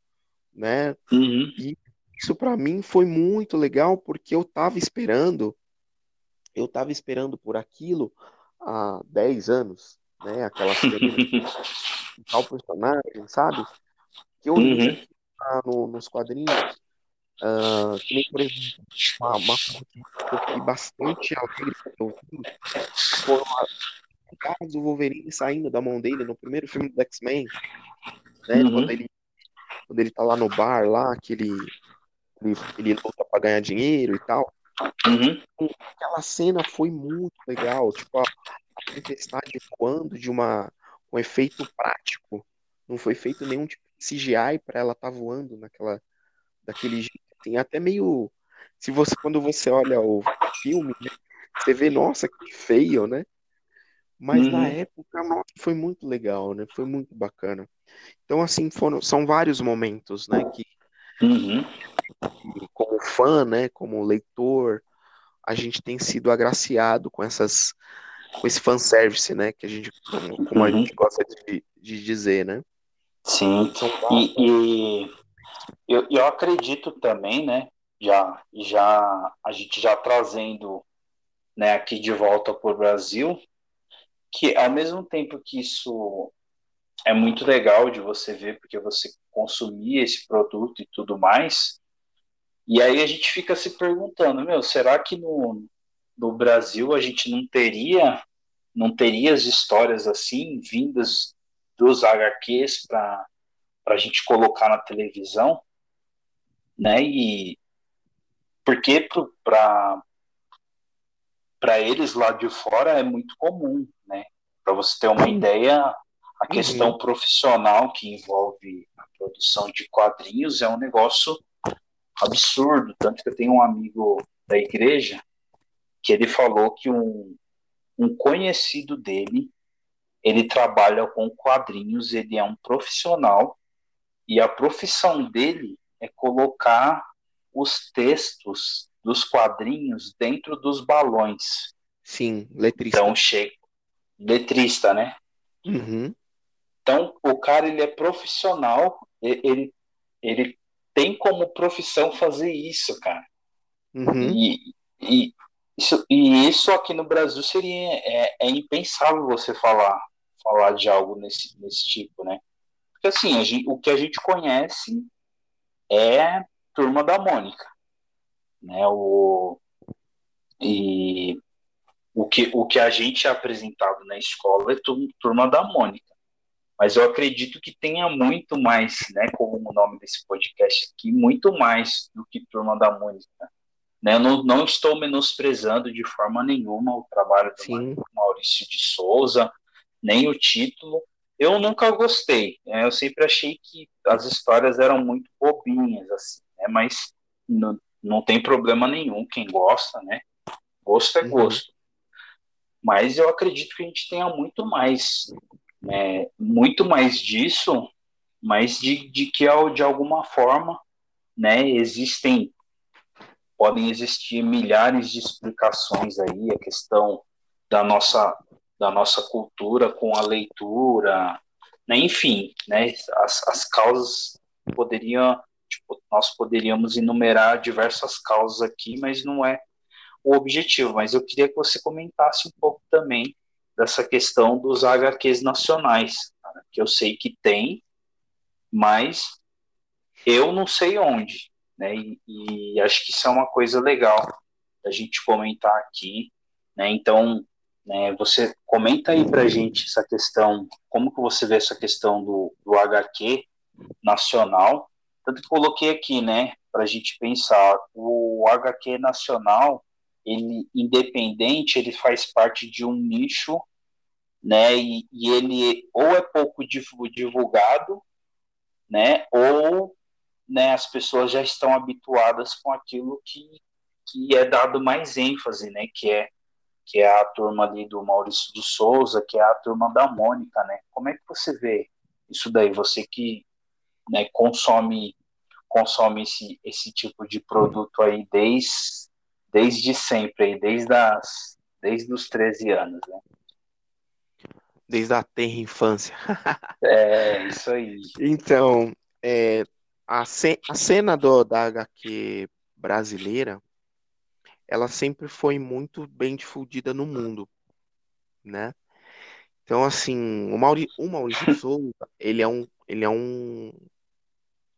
né? Uhum. E isso para mim foi muito legal porque eu tava esperando, eu tava esperando por aquilo há 10 anos, né? Aquela [LAUGHS] tal personagem, sabe? Que eu li uhum. no, nos quadrinhos. Uh, que nem, por exemplo, uma, uma coisa que eu fiquei bastante alegre eu vi foi uma, caso do Wolverine saindo da mão dele no primeiro filme do X-Men, né? Uhum. Quando, ele, quando ele tá lá no bar, lá, que ele, ele, ele luta pra ganhar dinheiro e tal. Uhum. Aquela cena foi muito legal, tipo, a, a tempestade voando de uma um efeito prático. Não foi feito nenhum tipo de CGI para ela estar tá voando naquela daquele jeito. Assim, até meio se você quando você olha o filme, né, você vê, nossa, que feio, né? Mas uhum. na época, nossa, foi muito legal, né? Foi muito bacana. Então, assim, foram, são vários momentos, né? Que, uhum. Como fã, né? Como leitor, a gente tem sido agraciado com essas com esse fanservice, né? Que a gente, como, como a gente uhum. gosta de, de dizer, né? Sim. E, e eu, eu acredito também, né? Já, já a gente já trazendo né, aqui de volta para o Brasil, que ao mesmo tempo que isso é muito legal de você ver, porque você consumir esse produto e tudo mais, e aí a gente fica se perguntando, meu, será que no, no Brasil a gente não teria não teria as histórias assim vindas dos HQs para a gente colocar na televisão, né? E porque para para eles lá de fora é muito comum, né? Para você ter uma ideia, a questão uhum. profissional que envolve a produção de quadrinhos é um negócio absurdo, tanto que eu tenho um amigo da igreja que ele falou que um, um conhecido dele, ele trabalha com quadrinhos, ele é um profissional e a profissão dele é colocar os textos dos quadrinhos dentro dos balões. Sim, letrista. Então, chega. Letrista, né? Uhum. Então, o cara, ele é profissional, ele, ele tem como profissão fazer isso, cara. Uhum. E, e, isso, e isso aqui no Brasil seria é, é, impensável você falar falar de algo nesse, nesse tipo, né? Porque assim, gente, o que a gente conhece é Turma da Mônica, né? O, e o que, o que a gente é apresentado na escola é Turma da Mônica. Mas eu acredito que tenha muito mais, né? Como o nome desse podcast aqui, muito mais do que Turma da Mônica né? Eu não, não estou menosprezando de forma nenhuma o trabalho do Sim. Maurício de Souza, nem o título. Eu nunca gostei. Né? Eu sempre achei que as histórias eram muito bobinhas, assim, né? mas não, não tem problema nenhum. Quem gosta, né? Gosto é uhum. gosto. Mas eu acredito que a gente tenha muito mais, né? muito mais disso, mas de, de que de alguma forma né, existem podem existir milhares de explicações aí, a questão da nossa, da nossa cultura com a leitura, né? enfim, né? as, as causas poderiam, tipo, nós poderíamos enumerar diversas causas aqui, mas não é o objetivo, mas eu queria que você comentasse um pouco também dessa questão dos HQs nacionais, cara, que eu sei que tem, mas eu não sei onde né? E, e, acho que isso é uma coisa legal da gente comentar aqui, né? Então, né, você comenta aí para a gente essa questão, como que você vê essa questão do, do HQ nacional? Tanto que coloquei aqui, né, para a gente pensar, o HQ nacional, ele independente, ele faz parte de um nicho, né? E, e ele ou é pouco divulgado, né? Ou né, as pessoas já estão habituadas com aquilo que, que é dado mais ênfase, né? Que é que é a turma ali do Maurício de Souza, que é a turma da Mônica, né? Como é que você vê isso daí? Você que né, consome consome esse, esse tipo de produto aí desde, desde sempre, desde, as, desde os 13 anos, né? Desde a terra infância. [LAUGHS] é, isso aí. Então, é, a, ce a cena do, da HQ brasileira, ela sempre foi muito bem difundida no mundo, né? Então, assim, o, Mauri, o Maurício [LAUGHS] Souza, ele é um, ele é um,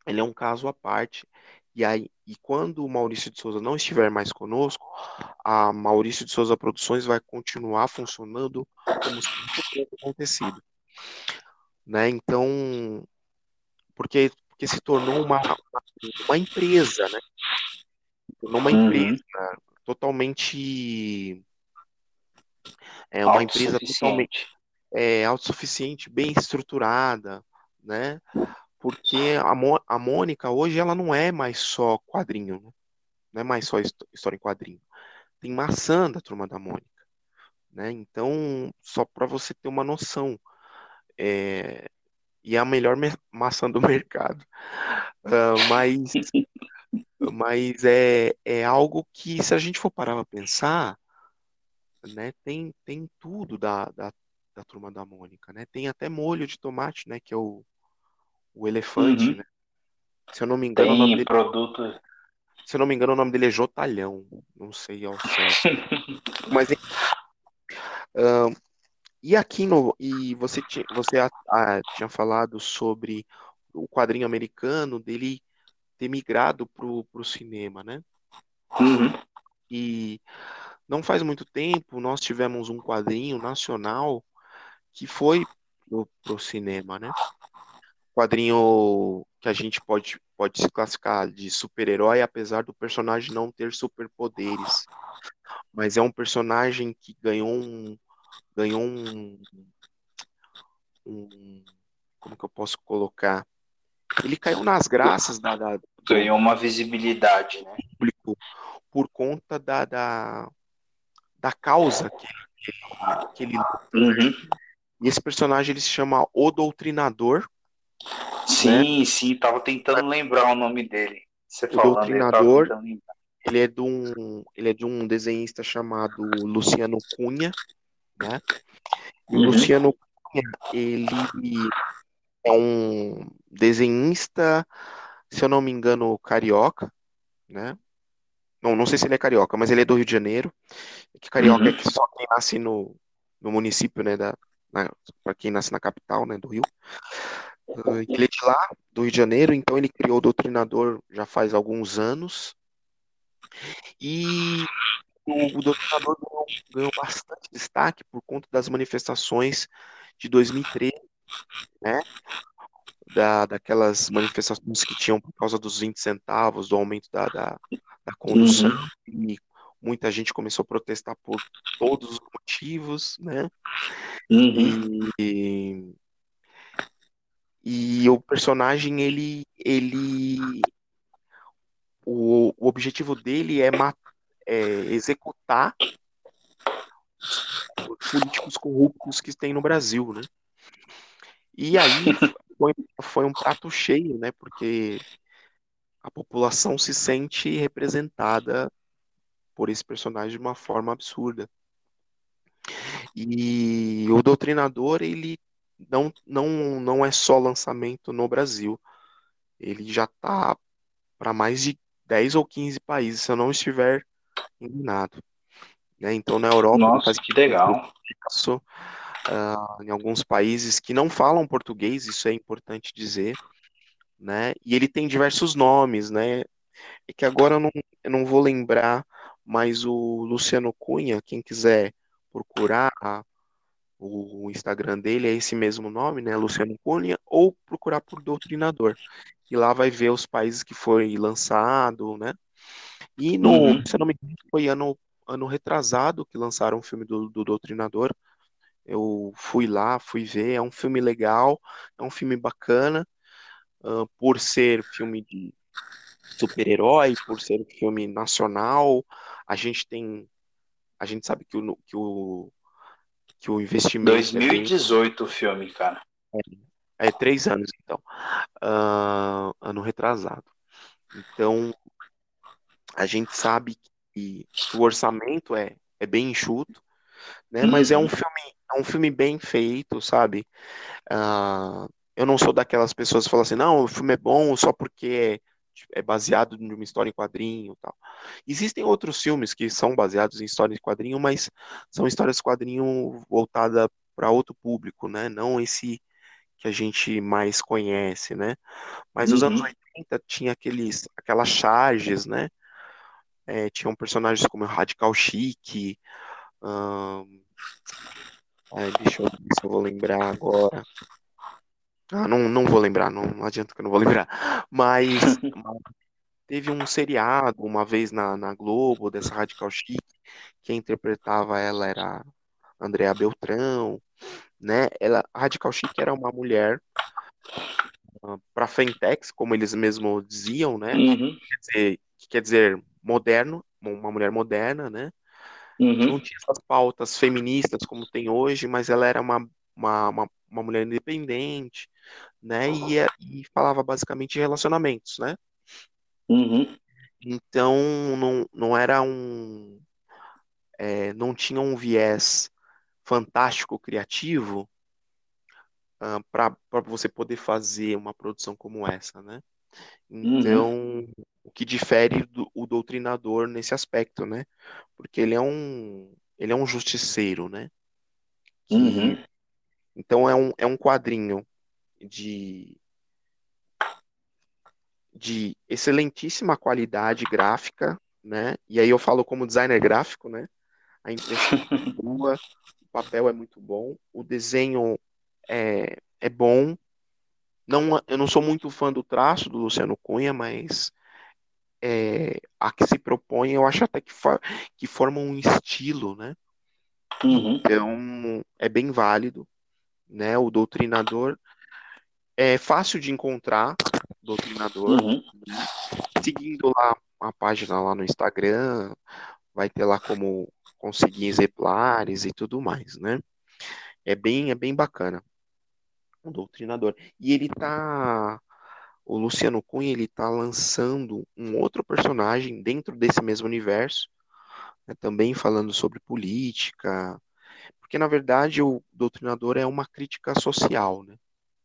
ele é um caso à parte. E aí, e quando o Maurício de Souza não estiver mais conosco, a Maurício de Souza Produções vai continuar funcionando como se nada tivesse acontecido, né? Então, porque porque se tornou uma, uma empresa, né? Se tornou uma Uhum. empresa totalmente é uma empresa totalmente é, autossuficiente, bem estruturada, né? Porque a, Mô- a Mônica hoje ela não é mais só quadrinho, né? não é mais só histó- história em quadrinho. Tem maçã da Turma da Mônica, né? Então, só para você ter uma noção, é, e é a melhor me- maçã do [LAUGHS] mercado. Ah, mas, mas é, é algo que, se a gente for parar para pensar, né, tem, tem tudo da, da, da Turma da Mônica, né? Tem até molho de tomate, né, que é o, o elefante, Uhum. né? Se eu não me engano, o nome Tem dele, se eu não me engano, o nome dele é Jotalhão, não sei ao certo. [LAUGHS] Mas ahn, e aqui no e você tinha, você a- a- tinha falado sobre o quadrinho americano dele ter migrado pro, pro cinema, né? Uhum. E não faz muito tempo nós tivemos um quadrinho nacional que foi pro, pro cinema, né? Quadrinho que a gente pode, pode se classificar de super-herói, apesar do personagem não ter superpoderes. Mas é um personagem que ganhou um, ganhou um, um- como que eu posso colocar? Ele caiu nas graças da, da- Ganhou uma visibilidade, né? público por conta da, da, da causa que ele, que ele Uhum. E esse personagem ele se chama O Doutrinador. Sim, sim, tava tentando lembrar o nome dele. Você O falando, tava Doutrinador, ele é de um, ele é de um desenhista chamado Luciano Cunha, né? E o Uhum. Luciano Cunha, ele é um desenhista, se eu não me engano, carioca, né? Não, não sei se ele é carioca, mas ele é do Rio de Janeiro. Que carioca Uhum. é que só quem nasce no, no município, né? Da, para quem nasce na capital, né? Do Rio. Ele é de lá, do Rio de Janeiro, então ele criou o Doutrinador já faz alguns anos. E o, o Doutrinador ganhou, ganhou bastante destaque por conta das manifestações de 2013, né? Da, daquelas manifestações que tinham por causa dos 20 centavos, do aumento da, da, da condução, Uhum. e muita gente começou a protestar por todos os motivos, né? Uhum. E, e o personagem, ele, ele o, o objetivo dele é, é executar os políticos corruptos que tem no Brasil, né? E aí foi, foi um prato cheio, né? Porque a população se sente representada por esse personagem de uma forma absurda. E o Doutrinador, ele não, não, não é só lançamento no Brasil. Ele já tá para mais de 10 ou 15 países, se eu não estiver enganado. Né? Então, na Europa, Nossa, que legal. sucesso, ah, em alguns países que não falam português, isso é importante dizer, né? E ele tem diversos nomes, né? É que agora eu não, eu não vou lembrar, mas o Luciano Cunha, quem quiser procurar o Instagram dele, é esse mesmo nome, né? Luciano Cunha, ou procurar por Doutrinador. E lá vai ver os países que foi lançado, né? E no, Uhum. se eu não me engano, foi ano, ano retrasado que lançaram o filme do, do Doutrinador. Eu fui lá, fui ver, é um filme legal, é um filme bacana, uh, por ser filme de super-herói, por ser filme nacional, a gente tem, a gente sabe que o, que o, que o investimento... 2018 é bem... o filme, cara. É, é, três anos, então, uh, ano retrasado. Então, a gente sabe que, o orçamento é, é bem enxuto, né? Uhum. Mas é um uhum. filme, é um filme bem feito, sabe? Uh, eu não sou daquelas pessoas que falam assim, não, o filme é bom só porque é, é baseado em uma história em quadrinho, tal. Existem outros filmes que são baseados em histórias em quadrinho, mas são histórias em quadrinho voltada para outro público, né? Não esse que a gente mais conhece, né? Mas nos anos 80 uhum. tinha aqueles, aquelas charges, né? É, tinham personagens como Radical Chic, Hum... Ai, deixa eu ver se eu vou lembrar agora. Ah, não, não vou lembrar, não, não adianta que eu não vou lembrar. Mas, teve um seriado uma vez na, na Globo, dessa Radical Chic, quem interpretava ela era Andrea Beltrão, né? Ela, a Radical Chic era uma mulher uh, para Fentex, como eles mesmos diziam, né? Uhum. Quer dizer, que quer dizer moderno, uma mulher moderna, né? Uhum. Não tinha essas pautas feministas como tem hoje, mas ela era uma, uma, uma, uma mulher independente, né? E, é, e, falava basicamente de relacionamentos, né? Uhum. Então não, não era um. É, não tinha um viés fantástico, criativo, uh, ah, para você poder fazer uma produção como essa, né? Então, uhum. o que difere do, o doutrinador nesse aspecto, né? Porque ele é um, ele é um justiceiro, né? Que, uhum. Então, é um, é um quadrinho de, de excelentíssima qualidade gráfica, né? E aí eu falo como designer gráfico, né? A impressão é [LAUGHS] boa, o papel é muito bom, o desenho é, é bom, não, eu não sou muito fã do traço do Luciano Cunha, mas é, a que se propõe, eu acho até que, for, que forma um estilo, né? Uhum. Então, é bem válido, né? O doutrinador é fácil de encontrar, doutrinador, uhum. né? seguindo lá a página lá no Instagram, vai ter lá como conseguir exemplares e tudo mais, né? É bem, é bem bacana um doutrinador. E ele tá. O Luciano Cunha ele tá lançando um outro personagem dentro desse mesmo universo, né, também falando sobre política, porque na verdade o doutrinador é uma crítica social, né?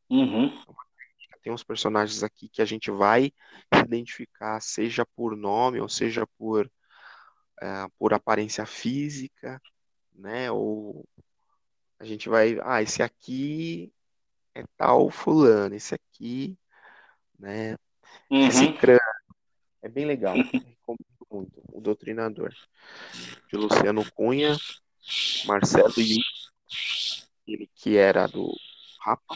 Uhum. Tem uns personagens aqui que a gente vai se identificar, seja por nome ou seja por, uh, por aparência física, né? Ou a gente vai, ah, esse aqui é tal fulano, esse aqui, né? Uhum. Esse crânio. É bem legal. [LAUGHS] Recomendo muito. O Doutrinador. De Luciano Cunha, Marcelo Yu, ele que era do Rapa,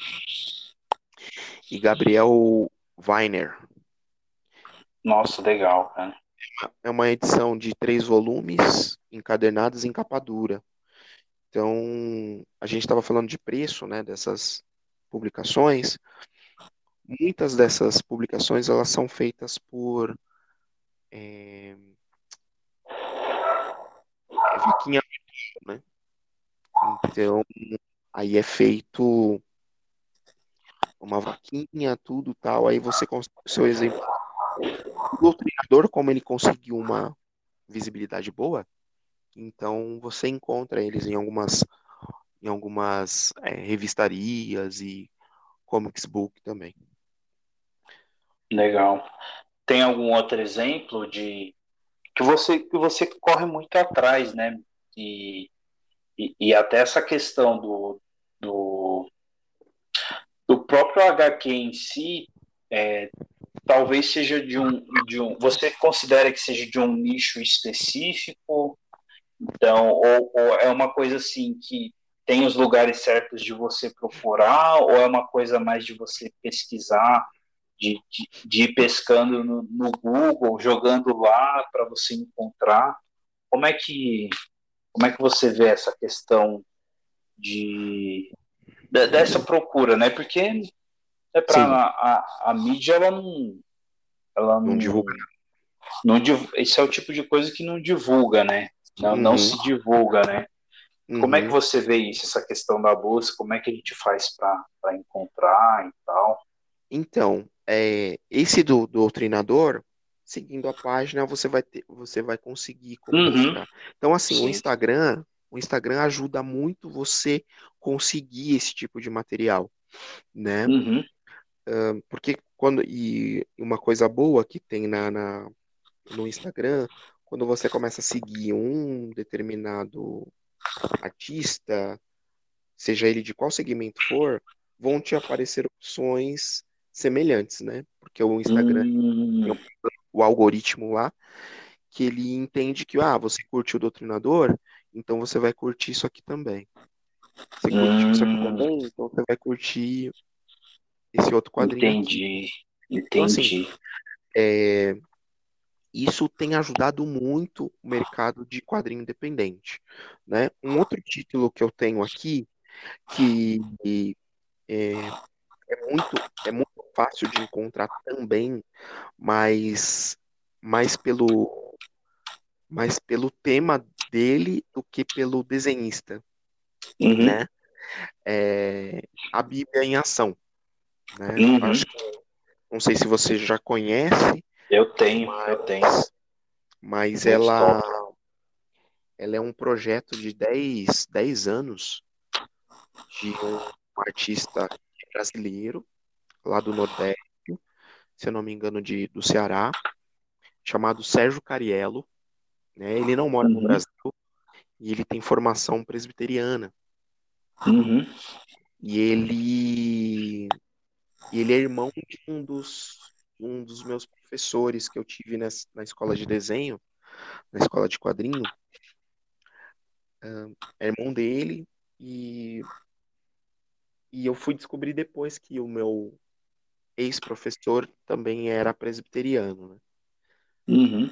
e Gabriel Weiner. Nossa, legal, cara. É uma edição de três volumes, encadernados em capa dura. Então, a gente estava falando de preço, né, dessas publicações, muitas dessas publicações elas são feitas por é, é vaquinha né? Então, aí é feito uma vaquinha, tudo tal, aí você consegue o seu exemplo. O doutrinador, como ele conseguiu uma visibilidade boa, então você encontra eles em algumas em algumas é, revistarias e comics book também. Legal. Tem algum outro exemplo de que você que você corre muito atrás, né? E, e, até essa questão do, do, do próprio HQ em si, é, talvez seja de um, de um. Você considera que seja de um nicho específico? Então, ou, ou é uma coisa assim que tem os lugares certos de você procurar ou é uma coisa mais de você pesquisar, de, de, de ir pescando no, no Google, jogando lá para você encontrar? como é que como é que você vê essa questão de dessa procura, né? Porque é para a, a, mídia ela não ela não, não divulga. Não, esse é o tipo de coisa que não divulga, né? Não, uhum. não se divulga, né? Uhum. Como é que uhum. você vê isso, essa questão da busca? Como é que a gente faz para encontrar e tal? Então, é, esse do, do doutrinador, seguindo a página, você vai ter, você vai conseguir uhum. Então, assim, Sim. o Instagram, o Instagram ajuda muito você conseguir esse tipo de material, né? Uhum. Uh, porque quando e uma coisa boa que tem na, na no Instagram, quando você começa a seguir um determinado artista, seja ele de qual segmento for, vão te aparecer opções semelhantes, né? Porque o Instagram hum. O algoritmo lá que ele entende que ah, você curte o doutrinador, então você vai curtir isso aqui também. Você curte isso aqui Hum. também, então você vai curtir esse outro quadrinho. aqui. Entendi, Então, assim, entendi. é, isso tem ajudado muito o mercado de quadrinho independente, né? Um outro título que eu tenho aqui que é, é muito é muito fácil de encontrar também, mas mais pelo mais pelo tema dele do que pelo desenhista, Uhum, né? É, a Bíblia em ação, né? uhum. Acho que não sei se você já conhece, Eu tenho, eu mas, tenho. mas Muito ela top. ela é um projeto de 10, 10 anos de um artista brasileiro lá do Nordeste, se eu não me engano, de, do Ceará, chamado Sérgio Cariello. Né? Ele não mora no Uhum, Brasil e ele tem formação presbiteriana. uhum, E ele, e ele é irmão de um dos, um dos meus professores que eu tive nessa, na escola de desenho, na escola de quadrinho. Ah, É irmão dele e, e eu fui descobrir depois que o meu ex-professor também era presbiteriano, né? uhum,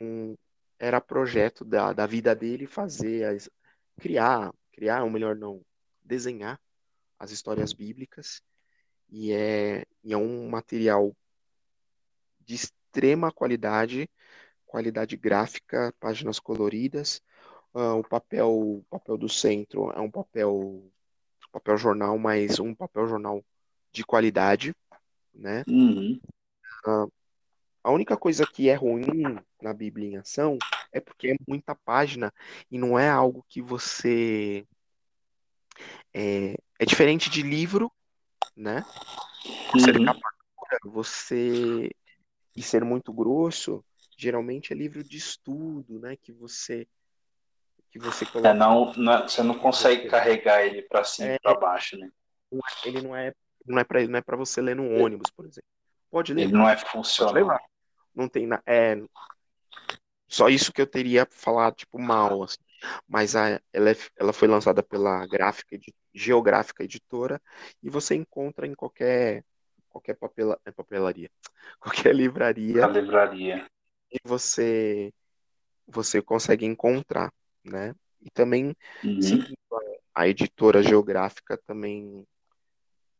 um- era projeto da, da vida dele fazer as, criar, criar, ou melhor não, desenhar as histórias bíblicas e é, e é um material de extrema qualidade, qualidade gráfica, páginas coloridas. Ah, o papel, o papel do centro é um papel, papel jornal, mas um papel jornal de qualidade, né? uhum. A única coisa que é ruim na Bíblia em ação é porque é muita página e não é algo que você. É, é diferente de livro, né? Ser Uhum. você. E ser muito grosso, geralmente é livro de estudo, né? Que você. Que você É, coloca. não, não é- você não consegue Você, carregar ele para cima e é, para baixo, né? é- ele não é. Não é para não é para você ler no ônibus, por exemplo. Pode Ele ler, não é funcional. Não tem na, é só isso que eu teria falado tipo mal, assim. mas a, ela, é- ela foi lançada pela Gráfica, Edi- Geográfica Editora e você encontra em qualquer qualquer papela, é, papelaria, [LAUGHS] qualquer livraria livraria. e você você consegue encontrar, né? E também Uhum. a, a editora Geográfica também,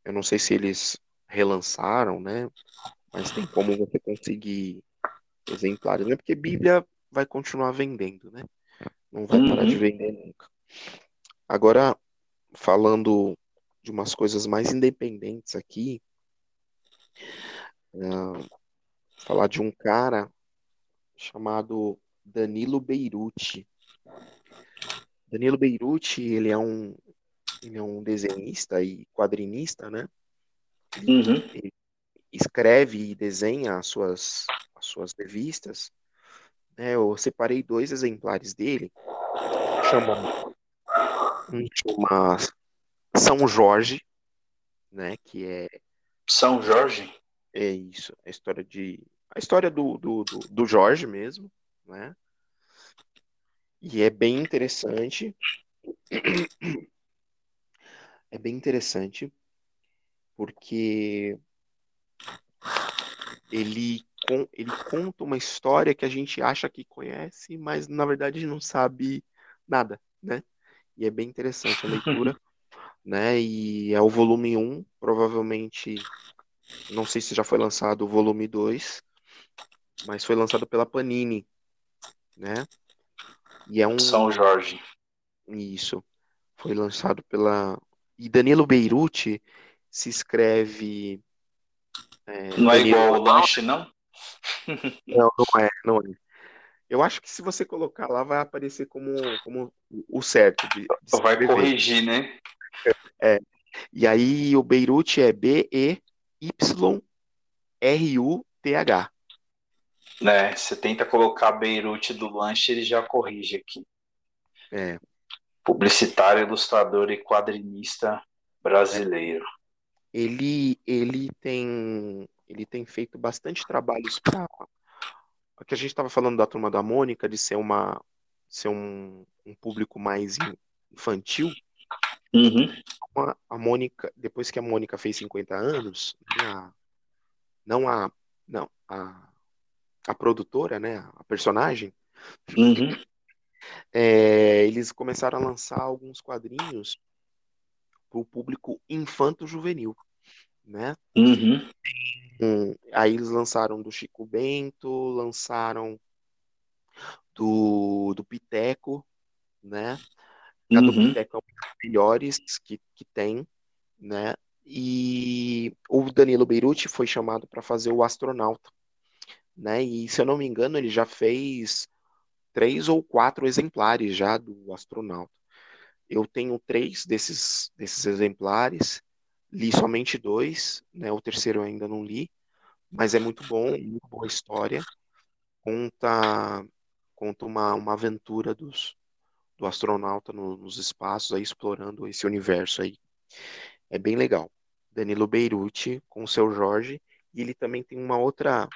eu não sei se eles relançaram, né? Mas tem como você conseguir exemplares, né? Porque Bíblia vai continuar vendendo, né? Não vai parar de Uhum. vender nunca. Agora, falando de umas coisas mais independentes aqui, ah, falar de um cara chamado Danilo Beirute. Danilo Beirute, ele é um, ele é um desenhista e quadrinista, né? Uhum. ele escreve e desenha as suas, as suas revistas. né? Eu separei dois exemplares dele. Chama, um chama São Jorge, né? Que é, São Jorge? é isso, a história de a história do, do, do, do Jorge mesmo, né? E é bem interessante. É bem interessante porque ele ele conta uma história que a gente acha que conhece, mas na verdade não sabe nada, né? E é bem interessante a leitura, [LAUGHS] né? E é o volume 1, provavelmente, não sei se já foi lançado o volume 2, mas foi lançado pela Panini, né? E é um São Jorge. Isso. Foi lançado pela e Danilo Beirute se escreve é, não é igual o lanche, não? [LAUGHS] Não, não é, não é. Eu acho que se você colocar lá, vai aparecer como, como o certo. De, de vai corrigir, né? É. E aí o Beirute é B-E-Y-R-U-T-H. Né, você tenta colocar Beirute do lanche, ele já corrige aqui. É. Publicitário, ilustrador e quadrinista brasileiro. Ele, ele tem ele tem feito bastante trabalhos para que a gente estava falando da turma da Mônica de ser uma ser um, um público mais infantil. Uhum. A, Mônica, depois que a Mônica fez 50 anos, né, a, não a não a, a produtora, né, a personagem, uhum. É, eles começaram a lançar alguns quadrinhos para o público infanto-juvenil, né? Uhum. Um, aí eles lançaram do Chico Bento, lançaram do, do Piteco, né? Cada uhum. Piteco é um dos melhores que, que tem, né? E o Danilo Beirute foi chamado para fazer o astronauta, né? E se eu não me engano, ele já fez três ou quatro exemplares já do astronauta. Eu tenho três desses, desses exemplares, li somente dois, né? O terceiro eu ainda não li, mas é muito bom, muito boa história. Conta, conta uma, uma aventura dos, do astronauta no, nos espaços, aí, explorando esse universo aí. É bem legal. Danilo Beirute com o seu Jorge, e ele também tem uma outra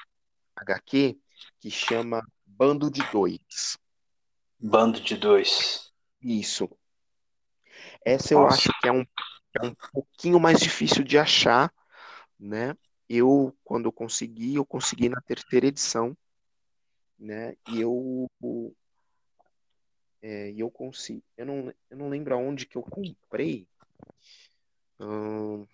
HQ que chama Bando de Dois. Bando de Dois. Isso. Essa eu Nossa. acho que é um, é um pouquinho mais difícil de achar, né? Eu, quando eu consegui, eu consegui na terceira edição, né? E eu é, eu consigo. Eu não, eu não lembro aonde que eu comprei. Hum...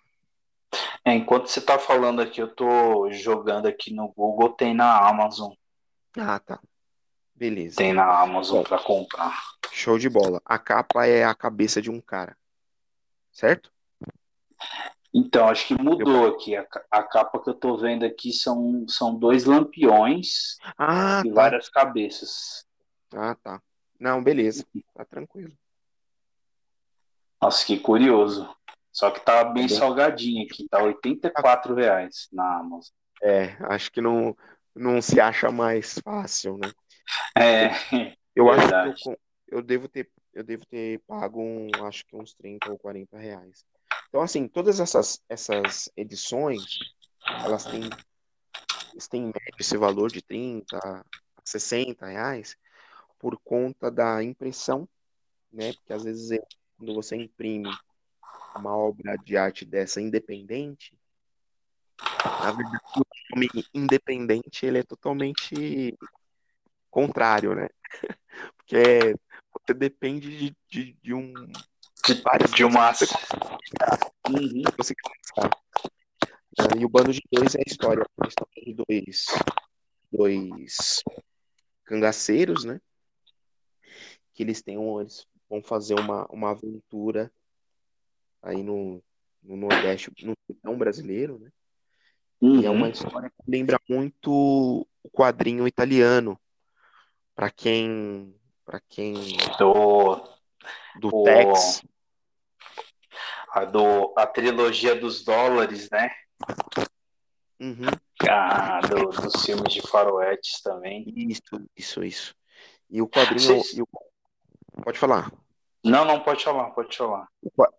É, enquanto você está falando aqui, eu estou jogando aqui no Google, tem na Amazon. Ah, tá. Beleza. Tem na Amazon para comprar. Show de bola. A capa é a cabeça de um cara. Certo? Então, acho que mudou eu... aqui. A, a, capa que eu tô vendo aqui são, são dois lampiões ah, e tá. várias cabeças. Ah, tá. Não, beleza. Tá tranquilo. Nossa, que curioso. Só que tá bem, é bem... salgadinho aqui. Tá 84 reais na Amazon. É, acho que não, não se acha mais fácil, né? É, [LAUGHS] eu verdade. acho que eu, eu, devo ter, eu devo ter pago um, acho que uns 30 ou 40 reais. Então, assim, todas essas, essas edições, elas têm, têm esse valor de 30 a 60 reais por conta da impressão, né? Porque às vezes quando você imprime uma obra de arte dessa independente, na verdade, o nome independente ele é totalmente contrário, né? [LAUGHS] Porque você depende de, de, de um. De, várias de uma. Você uhum. você uh, e o bando de dois é a história, a história de dois, dois cangaceiros, né? Que eles têm um, eles vão fazer uma, uma aventura aí no, no Nordeste, no sertão brasileiro, né? Uhum. E é uma uhum. história que lembra muito o quadrinho italiano, para quem para quem do do o, Tex a do a trilogia dos dólares, né? Uhum. Ah, do, dos filmes de faroetes também. Isso, isso, isso. E o quadrinho. E o... Pode falar. Não, não, pode falar, pode falar.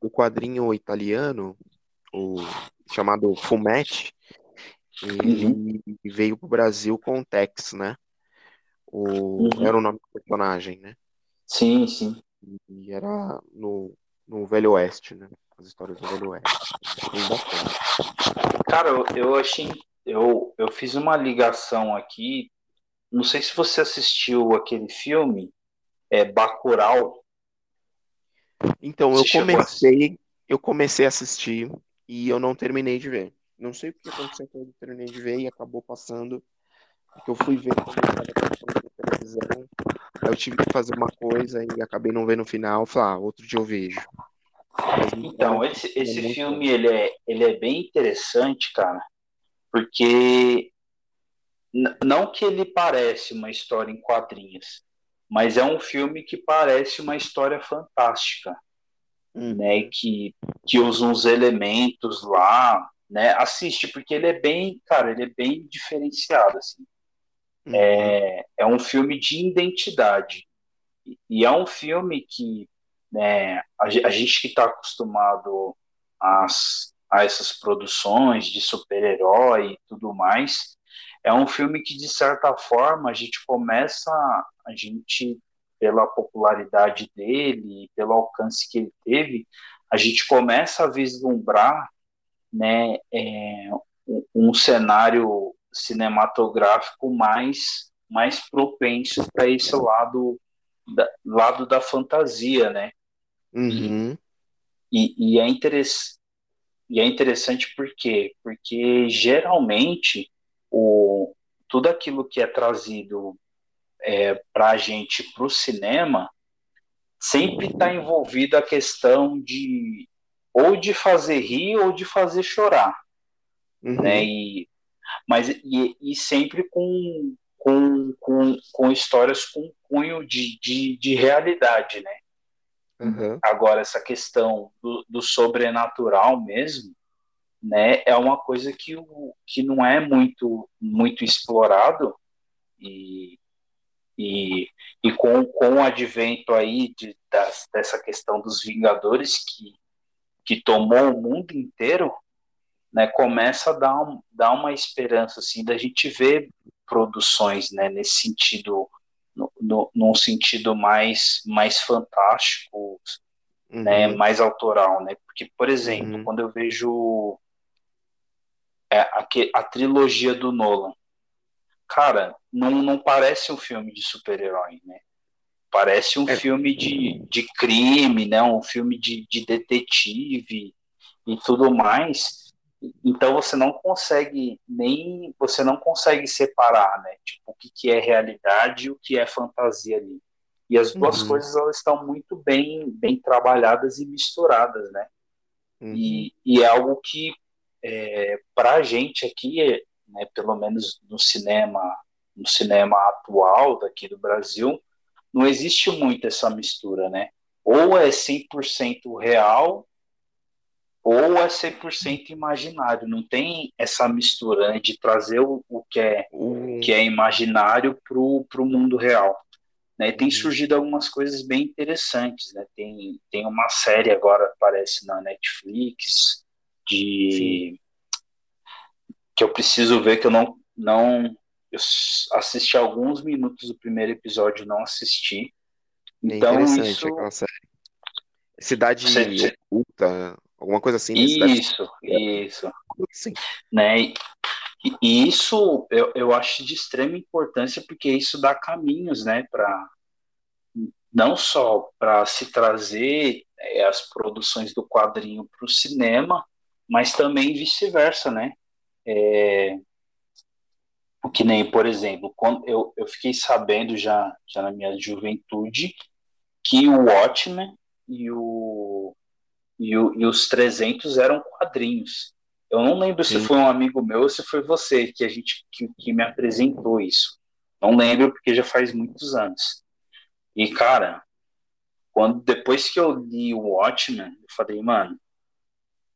O quadrinho italiano, o chamado Fumetti, ele uhum. veio para o Brasil com o Tex, né? O, uhum. Era o nome do personagem, né? Sim, sim. E era no, no Velho Oeste, né? As histórias do Velho Oeste. Cara, eu, eu achei eu, eu fiz uma ligação aqui. Não sei se você assistiu aquele filme, é Bacurau. Então, eu comecei, eu comecei a assistir e eu não terminei de ver. Não sei o que aconteceu que eu terminei de ver e acabou passando. Porque eu fui ver quando eu estava televisão. Aí eu tive que fazer uma coisa e acabei não vendo no final. Falei, ah, outro dia eu vejo. Então, esse, esse é filme ele é, ele é bem interessante, cara, porque não que ele parece uma história em quadrinhos, mas é um filme que parece uma história fantástica, uhum. né? Que, que usa uns elementos lá, né? Assiste, porque ele é bem, cara, ele é bem diferenciado, assim. Uhum. É, é um filme de identidade. E é um filme que né, a, a gente que está acostumado às, a essas produções de super-herói e tudo mais, é um filme que, de certa forma, a gente começa, a gente, pela popularidade dele, pelo alcance que ele teve, a gente começa a vislumbrar né, é, um, um cenário cinematográfico mais, mais propenso para esse lado da, lado da fantasia, né? Uhum. E, e, é interess, e é interessante por quê? Porque geralmente o, tudo aquilo que é trazido é, para a gente para o cinema sempre está envolvido a questão de ou de fazer rir ou de fazer chorar, uhum. né? E, mas e, e sempre com, com, com, com histórias com cunho de, de, de realidade, né? Uhum. Agora, essa questão do, do, sobrenatural mesmo, né, é uma coisa que, o, que não é muito, muito explorado e, e, e com, com o advento aí de, das, dessa questão dos Vingadores que, que tomou o mundo inteiro, né, começa a dar, um, dar uma esperança assim da gente ver produções né, nesse sentido no, no, num sentido mais mais fantástico uhum. né mais autoral né porque por exemplo uhum. quando eu vejo é, a, a trilogia do Nolan cara não, não parece um filme de super-herói né parece um é. filme de, de crime né um filme de, de detetive e tudo mais então você não consegue nem você não consegue separar, né? Tipo, o que, que é realidade e o que é fantasia ali. E as duas uhum. coisas elas estão muito bem bem trabalhadas e misturadas, né? Uhum. E, e é algo que é, para a gente aqui, né, pelo menos no cinema no cinema atual daqui do Brasil, não existe muito essa mistura, né? Ou é 100% real ou é 100% imaginário. Não tem essa mistura né, de trazer o, o que, é, uhum. que é imaginário para o mundo real. Né? Tem uhum. surgido algumas coisas bem interessantes. Né? Tem, tem uma série agora, aparece na Netflix, de que eu preciso ver, que eu não. não eu assisti alguns minutos do primeiro episódio não assisti. Então, interessante isso... aquela série. Cidade Você... oculta, Alguma coisa assim. Isso, isso. Sim. Né? E, e isso eu, eu acho de extrema importância porque isso dá caminhos, né, para não só para se trazer é, as produções do quadrinho para o cinema, mas também vice-versa, né? É, que nem, por exemplo, quando eu, eu fiquei sabendo já, já na minha juventude que o Watchmen e o e, o, e os 300 eram quadrinhos. Eu não lembro Sim. se foi um amigo meu ou se foi você que a gente que, que me apresentou isso. Não lembro porque já faz muitos anos. E cara, quando depois que eu li o Watchmen, eu falei, mano,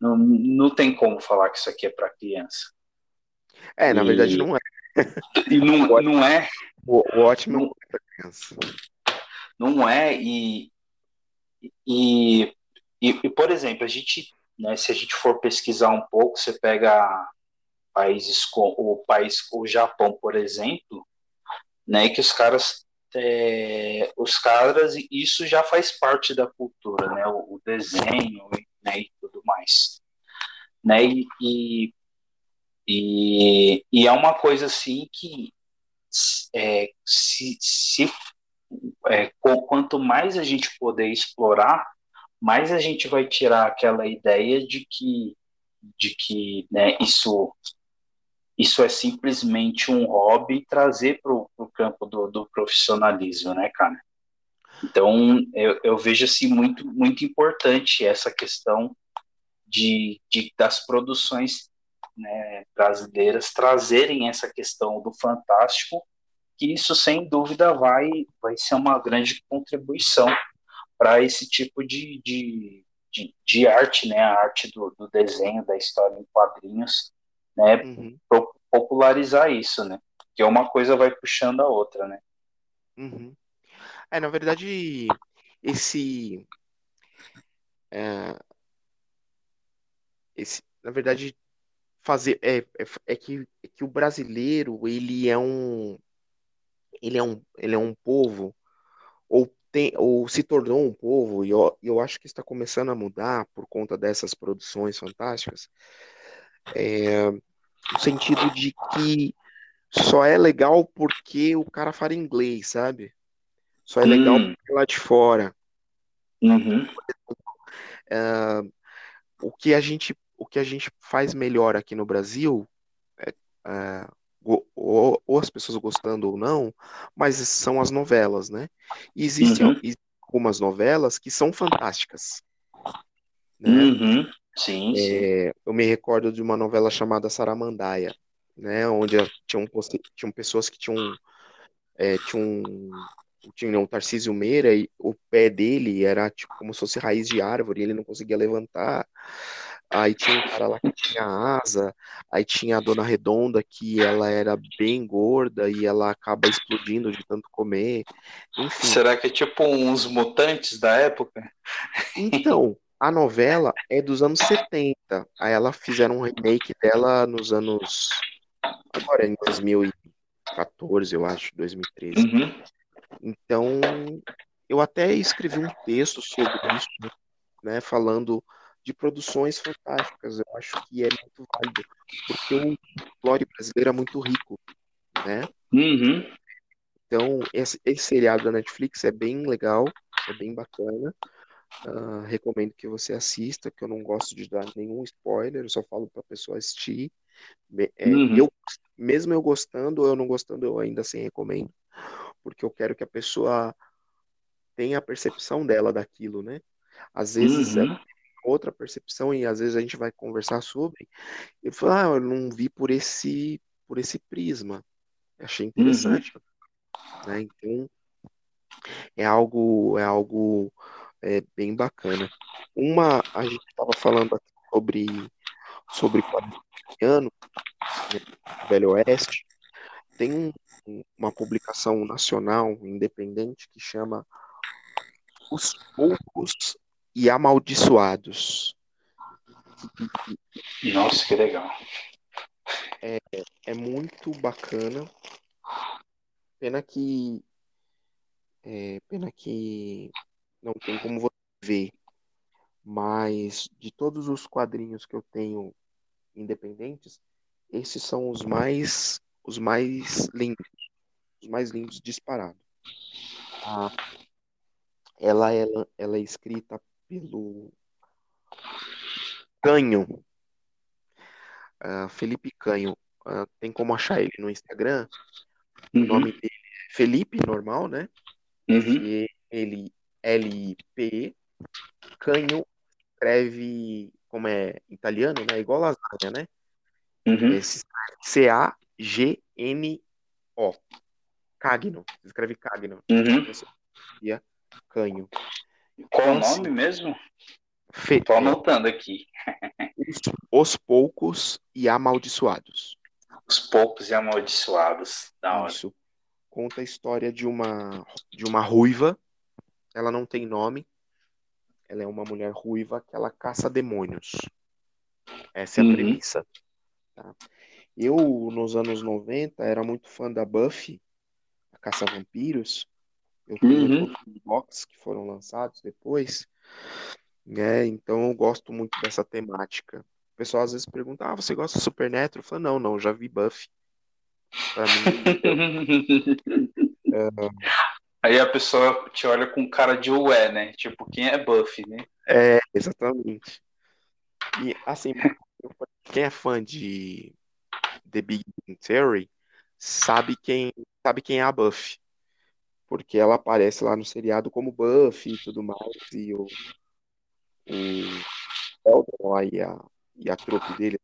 não, não tem como falar que isso aqui é para criança. É, na e... verdade não é. [LAUGHS] E não, não é. O, Watchmen não é para criança. Não é, e, e e, e, por exemplo, a gente, né, se a gente for pesquisar um pouco, você pega países como o país, o Japão, por exemplo, né, que os caras, é, os caras, isso já faz parte da cultura, né, o, o desenho, né, e tudo mais, né, e, e, E, e é uma coisa assim que é, se, se é, quanto mais a gente poder explorar, mais a gente vai tirar aquela ideia de que, de que né, isso, isso é simplesmente um hobby e trazer para o campo do, do profissionalismo, né, cara? Então, eu, eu vejo assim muito, muito importante essa questão de, de das produções né, brasileiras trazerem essa questão do fantástico, que isso sem dúvida vai, vai ser uma grande contribuição para esse tipo de, de, de, de, arte, né, a arte do, do, desenho, da história em quadrinhos, né, uhum. popularizar isso, né, que uma coisa vai puxando a outra, né. Uhum. É, na verdade, esse, é, esse, na verdade, fazer é, é, é, que, é que o brasileiro ele é um ele é um ele é um povo ou tem ou se tornou um povo e eu, eu acho que está começando a mudar por conta dessas produções fantásticas é, no sentido de que só é legal porque o cara fala inglês sabe só é legal hum. porque é lá de fora uhum. uh, o que a gente o que a gente faz melhor aqui no Brasil, é, é, ou, ou, as pessoas gostando ou não, mas são as novelas, né? E existem, uhum. algumas novelas que são fantásticas. Né? Uhum. Sim, é, sim. Eu me recordo de uma novela chamada Saramandaia, né? Onde tinham, tinham pessoas que tinham, é, tinham tinha um Tarcísio Meira e o pé dele era tipo como se fosse raiz de árvore, ele não conseguia levantar. Aí tinha um cara lá que tinha asa, aí tinha a Dona Redonda que ela era bem gorda e ela acaba explodindo de tanto comer. Enfim. Será que é tipo uns mutantes da época? Então, a novela é dos anos 70. Aí ela fizeram um remake dela nos anos agora em 2014, eu acho, 2013. Uhum. Então, eu até escrevi um texto sobre isso, né, falando de produções fantásticas. Eu acho que é muito válido, porque o folclore brasileiro é muito rico, né? Uhum. Então, esse, esse, seriado da Netflix é bem legal, é bem bacana. Uh, recomendo que você assista, que eu não gosto de dar nenhum spoiler, eu só falo para a pessoa assistir. É, uhum. eu, mesmo eu gostando ou eu não gostando, eu ainda assim recomendo, porque eu quero que a pessoa tenha a percepção dela daquilo, né? Às vezes uhum. ela outra percepção e às vezes a gente vai conversar sobre e falar, ah, eu não vi por esse por esse prisma. Achei interessante, uhum. né? Então é algo é algo é, bem bacana. Uma a gente estava falando aqui sobre sobre quadrinho né, Velho Oeste. Tem um, uma publicação nacional independente que chama Os Poucos e amaldiçoados. Nossa, que legal. É, é muito bacana. Pena que. É, pena que não tem como você ver. Mas de todos os quadrinhos que eu tenho independentes, esses são os mais os mais lindos. Os mais lindos disparado. Ah, ela, ela, ela é escrita pelo Canho. Uh, Felipe Canho. Uh, tem como achar ele no Instagram. Uhum. O nome dele é Felipe, normal, né? Uhum. Ele L-I-P. Canho escreve como é italiano, né? Igual lasanha, né? Uhum. C-A-G-N-O. Cagno. Escreve Cagno. Uhum. Canho. Qual o nome mesmo? Estou anotando aqui. [LAUGHS] Os Poucos e Amaldiçoados. Os Poucos e Amaldiçoados. Da Isso. Hora. Conta a história de uma, de uma ruiva. Ela não tem nome. Ela é uma mulher ruiva que ela caça demônios. Essa é a uhum. premissa. Tá? Eu, nos anos 90, era muito fã da Buffy, a Caça Vampiros. Eu tenho uhum. box que foram lançados depois, né? Então eu gosto muito dessa temática, pessoal às vezes pergunta, ah, você gosta de Supernatural? Eu falo, não, não, já vi Buffy. Pra mim, [LAUGHS] Aí a pessoa te olha com cara de ué, né? Tipo, quem é Buffy, né? é, exatamente. E, assim, quem é fã de The Big Bang Theory sabe quem, sabe quem é a Buffy. Porque ela aparece lá no seriado como Buffy e tudo mais, e o, o Sheldon lá e a, e a trupe dele,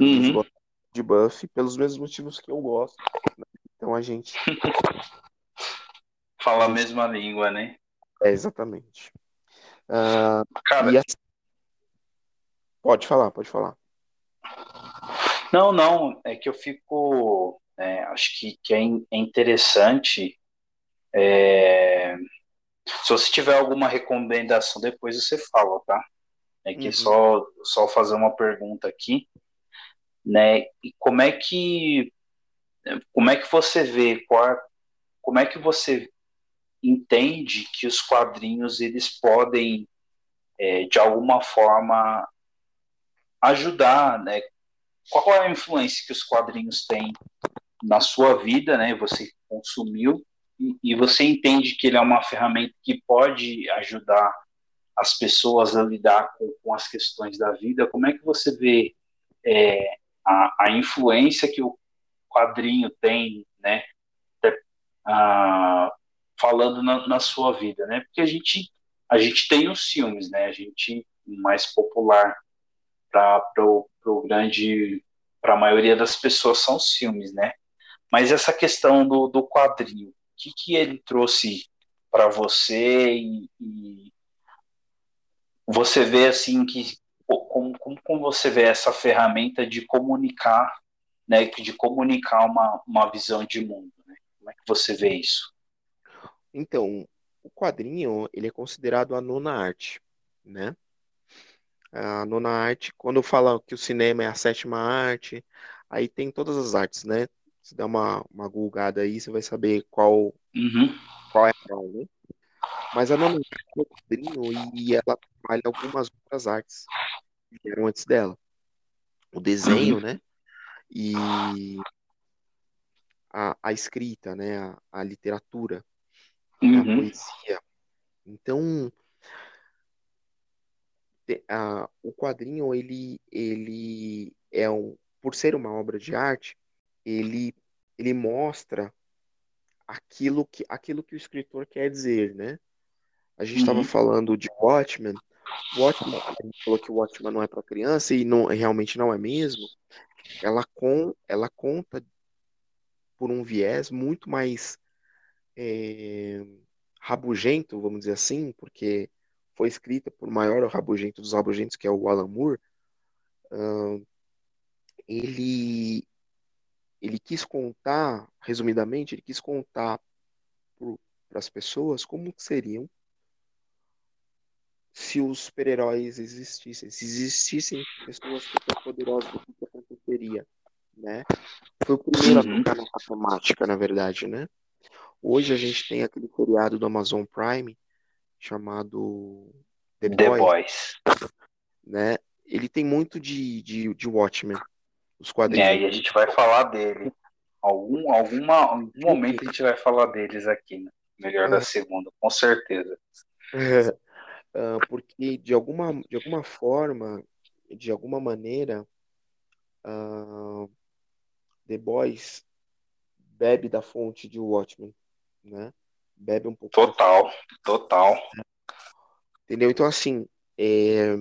eles Uhum. de Buffy pelos mesmos motivos que eu gosto. né? Então a gente. [LAUGHS] Fala a mesma língua, né? É, exatamente. Ah, Cara, e assim, pode falar, pode falar. não, não, é que eu fico. é, acho que, que é in- é interessante. É, se você tiver alguma recomendação, depois você fala, tá? É que Uhum. só, só fazer uma pergunta aqui, né? E como é que como é que você vê qual, como é que você entende que os quadrinhos eles podem é, de alguma forma ajudar, né? Qual é a influência que os quadrinhos têm na sua vida, né? Você consumiu e, você entende que ele é uma ferramenta que pode ajudar as pessoas a lidar com, com as questões da vida. Como é que você vê é, a, a influência que o quadrinho tem, né? Ah, falando na, na sua vida, né? Porque a gente a gente tem os filmes, né? A gente mais popular para o grande para a maioria das pessoas são os filmes, né? Mas essa questão do, do quadrinho, que, que ele trouxe para você e, e você vê assim que como, como, você vê essa ferramenta de comunicar, né? De comunicar uma, uma visão de mundo, né? Como é que você vê isso? Então, o quadrinho, ele é considerado a nona arte, né? A nona arte, quando fala que o cinema é a sétima arte, aí tem todas as artes, né? Se der uma, uma gulgada aí, você vai saber qual, Uhum, qual é qual, né? Mas a nona arte é o quadrinho e ela trabalha algumas outras artes que vieram antes dela. O desenho, uhum, né? E a, a escrita, né? A, a literatura, né? A uhum, poesia. Então, a- o quadrinho, ele, ele é um, por ser uma obra de arte, ele, ele mostra aquilo que, aquilo que o escritor quer dizer, né? A gente estava uhum, falando de Watchmen. Watchmen, a gente falou que o Watchmen não é para criança e não, realmente não é mesmo. Ela, com, ela conta por um viés muito mais é, rabugento, vamos dizer assim, porque foi escrita por maior rabugento dos rabugentos, que é o Alan Moore. Ele, ele quis contar, resumidamente, ele quis contar para as pessoas como seriam se os super-heróis existissem, se existissem pessoas super poderosas, o que aconteceria, né? Foi o primeiro a uhum. tocar nessa temática, na verdade, né? Hoje a gente tem aquele seriado do Amazon Prime chamado The The Boys, Boys. né? Ele tem muito de, de, de Watchmen, os É, quadrinhos. e a gente vai falar dele. Algum, alguma, algum momento a gente vai falar deles aqui, né? Melhor da segunda, com certeza. Ah, porque de alguma, de alguma forma, de alguma maneira, ah, The Boys bebe da fonte de Watchmen, né? Bebe um pouco Total, total. Entendeu? Então, assim, é,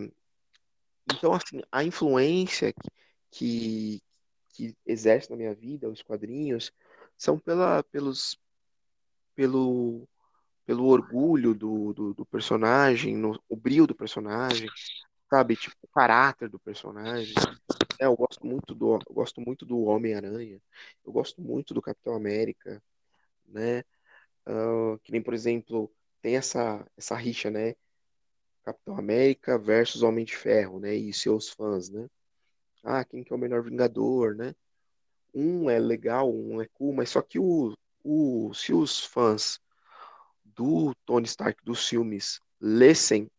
então, assim, a influência que, que exerce na minha vida, os quadrinhos, são pela, pelos, pelo, pelo orgulho do, do, do personagem, no, o brilho do personagem, sabe? Tipo, o caráter do personagem. É, eu gosto muito do, gosto muito do Homem-Aranha, eu gosto muito do Capitão América, né? Ah, que nem, por exemplo, tem essa, essa rixa, né? Capitão América versus Homem de Ferro, né? E seus fãs, né? Ah, quem que é o melhor Vingador, né? Um é legal, um é cool, mas só que o, o, se os fãs do Tony Stark dos filmes lessem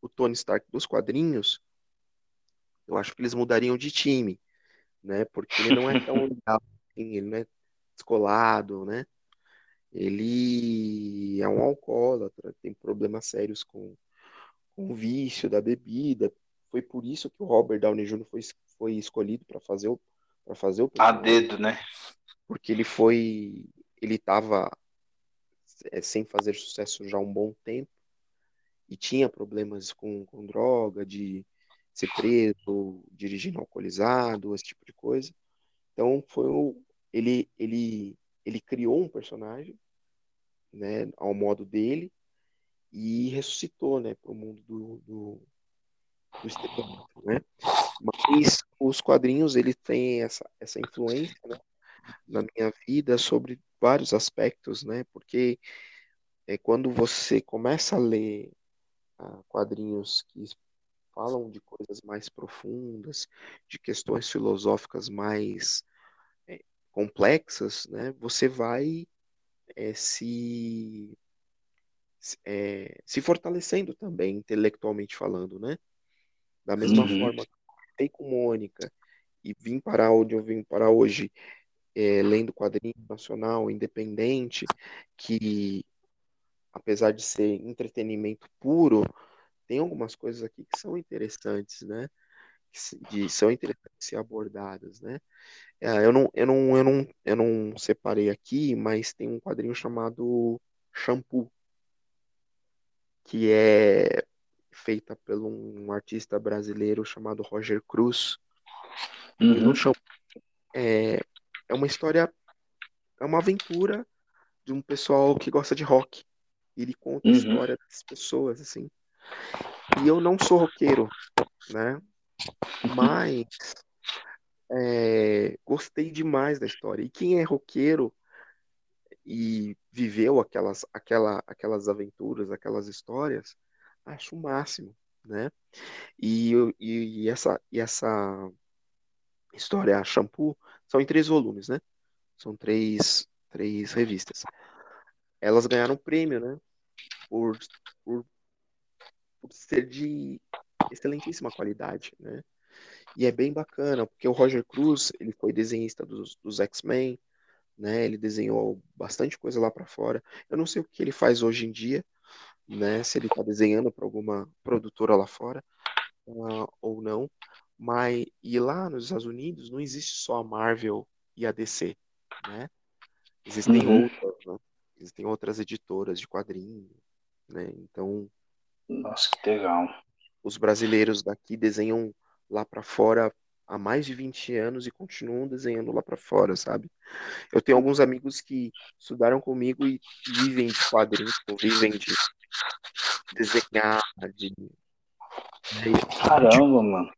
o Tony Stark dos quadrinhos, eu acho que eles mudariam de time, né? Porque ele não é tão [LAUGHS] legal, assim, ele não é descolado, né? Ele é um alcoólatra, tem problemas sérios com, com o vício da bebida. Foi por isso que o Robert Downey Jr. foi, foi escolhido para fazer o para fazer o A dedo, né? Porque ele foi ele estava é, sem fazer sucesso já há um bom tempo e tinha problemas com, com droga, de ser preso, dirigindo alcoolizado, esse tipo de coisa. Então foi o, ele ele ele criou um personagem, né, ao modo dele e ressuscitou, né, para o mundo do, do, do né? Mas os quadrinhos ele tem essa essa influência, né, na minha vida sobre vários aspectos, né? Porque é quando você começa a ler ah, quadrinhos que falam de coisas mais profundas, de questões filosóficas mais é, complexas, né? Você vai é, se é, se fortalecendo também intelectualmente falando, né? Da mesma uhum. forma que eu com Mônica e vim para onde eu vim para hoje é, lendo quadrinho nacional, independente, que apesar de ser entretenimento puro, tem algumas coisas aqui que são interessantes, né? Que são interessantes ser abordadas, né? É, eu, não, eu, não, eu, não, eu não separei aqui, mas tem um quadrinho chamado Shampoo, que é feita por um artista brasileiro chamado Roger Cruz. Uhum. É, é uma história, é uma aventura de um pessoal que gosta de rock. Ele conta uhum. a história das pessoas, assim. E eu não sou roqueiro, né? Mas é, gostei demais da história. E quem é roqueiro e viveu aquelas, aquela, aquelas aventuras, aquelas histórias, acho o máximo, né? E, e, e essa, e essa história, Shampoo, são em três volumes, né? São três, três revistas. Elas ganharam prêmio, né? Por, por, por ser de excelentíssima qualidade, né? E é bem bacana, porque o Roger Cruz, ele foi desenhista dos, dos X-Men, né? Ele desenhou bastante coisa lá para fora. Eu não sei o que ele faz hoje em dia, né? Se ele está desenhando para alguma produtora lá fora uh, ou não. Mas e lá nos Estados Unidos não existe só a Marvel e a DC, né? Existem uhum. outras, né? Existem outras editoras de quadrinhos, né? Então, nossa, que legal. Os brasileiros daqui desenham lá para fora há mais de 20 anos e continuam desenhando lá para fora, sabe? Eu tenho alguns amigos que estudaram comigo e vivem de quadrinhos, vivem de desenhar, de, de Caramba, mano.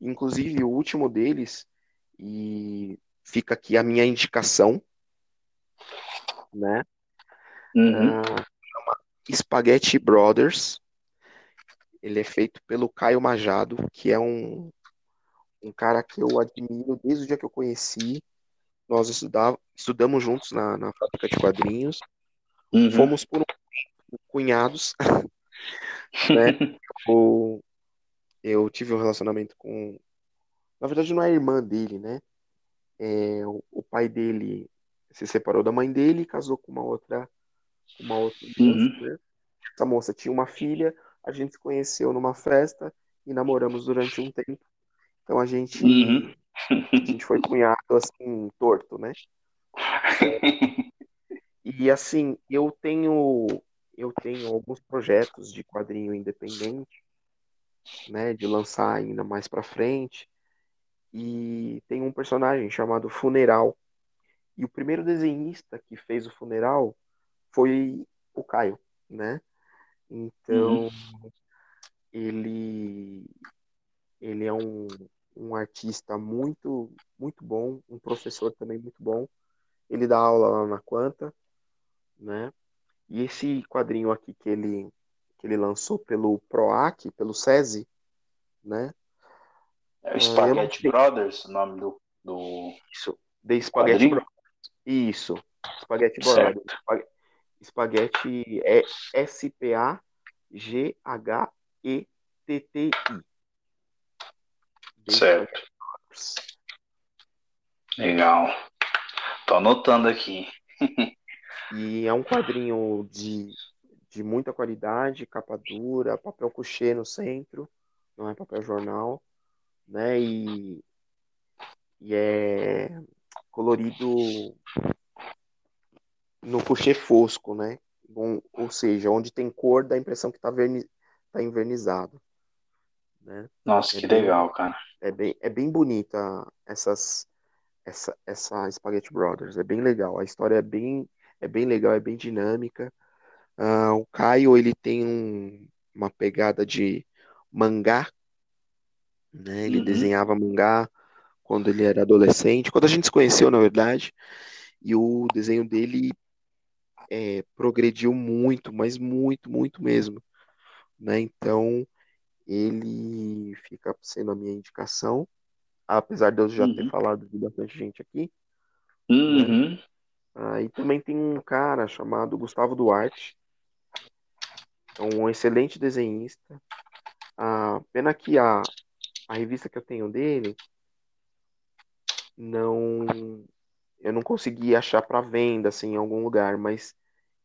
Inclusive, o último deles, e fica aqui a minha indicação, né? Uhum. Uh, chama Spaghetti Brothers. Ele é feito pelo Caio Majado, que é um, um cara que eu admiro desde o dia que eu conheci. Nós estudava, estudamos juntos na, na fábrica de quadrinhos. Uhum. Fomos por um, cunhados. [LAUGHS] né? [LAUGHS] o, eu tive um relacionamento com. Na verdade, não é a irmã dele, né? É, o, o, pai dele se separou da mãe dele e casou com uma outra. Uma outra uhum. Né? Essa moça tinha uma filha, a gente se conheceu numa festa e namoramos durante um tempo. Então a gente, uhum. a gente foi cunhado assim, torto, né? [LAUGHS] e assim, eu tenho eu tenho alguns projetos de quadrinho independente né, de lançar ainda mais para frente. E tem um personagem chamado Funeral. E o primeiro desenhista que fez o Funeral foi o Caio, né? Então, uhum. ele ele é um, um artista muito muito bom, um professor também muito bom. Ele dá aula lá na Quanta, né? E esse quadrinho aqui que ele que ele lançou pelo PROAC, pelo SESI, né? É o Spaghetti Brothers, o nome do, do... Isso, The Spaghetti Brothers. Isso, Spaghetti Brothers. Spaghetti é S-P-A-G-H-E-T-T-I. certo. Legal. Tô anotando aqui. [LAUGHS] e é um quadrinho de, de muita qualidade, capa dura, papel couché no centro, não é papel jornal, né? E, e é colorido no couché fosco, né? Bom, ou seja, onde tem cor dá a impressão que está verni tá envernizado. Né? Nossa, é que bem, legal, cara. É bem, é bem bonita essas, essa, essa Spaghetti Brothers. É bem legal. A história é bem, é bem legal, é bem dinâmica. Uh, o Caio, ele tem um, uma pegada de mangá. Né? Ele uhum. desenhava mangá quando ele era adolescente. Quando a gente se conheceu, na verdade. E o desenho dele é, progrediu muito, mas muito, muito mesmo. Né? Então, ele fica sendo a minha indicação, apesar de eu já uhum. ter falado de bastante gente aqui. Né? Uhum. Né? Ah, e também tem um cara chamado Gustavo Duarte, é um excelente desenhista. Ah, pena que a, a revista que eu tenho dele não eu não consegui achar para venda assim em algum lugar, mas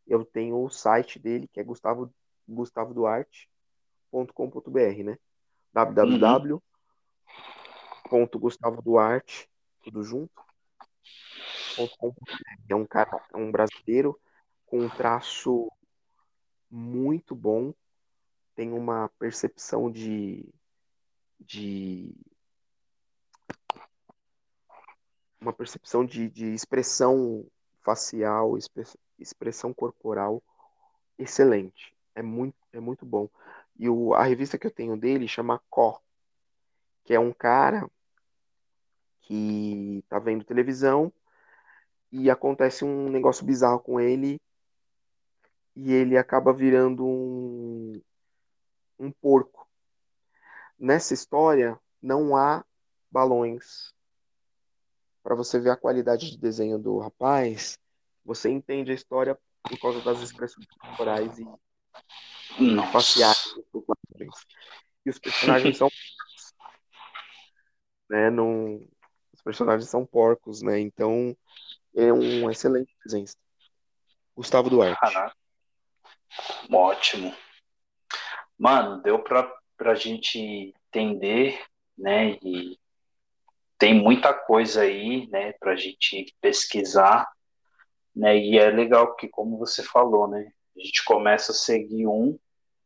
eu tenho o site dele que é Gustavo Gustavo Duarte www.gustavoduarte.com.br, né? www.gustavoduarte, tudo junto, é um cara, é um brasileiro com um traço muito bom, tem uma percepção de, de uma percepção de, de expressão facial, expressão corporal excelente. É muito, é muito bom. E o, a revista que eu tenho dele chama Có, que é um cara que tá vendo televisão e acontece um negócio bizarro com ele e ele acaba virando um, um porco. Nessa história não há balões. Para você ver a qualidade de desenho do rapaz, você entende a história por causa das expressões corporais e faciais E os personagens são [LAUGHS] né, não, os personagens são porcos, né? Então é um excelente presença. Gustavo Duarte. Caraca. Ótimo. Mano, deu pra, pra gente entender, né? E tem muita coisa aí, né, pra gente pesquisar, né? E é legal que, como você falou, né? A gente começa a seguir um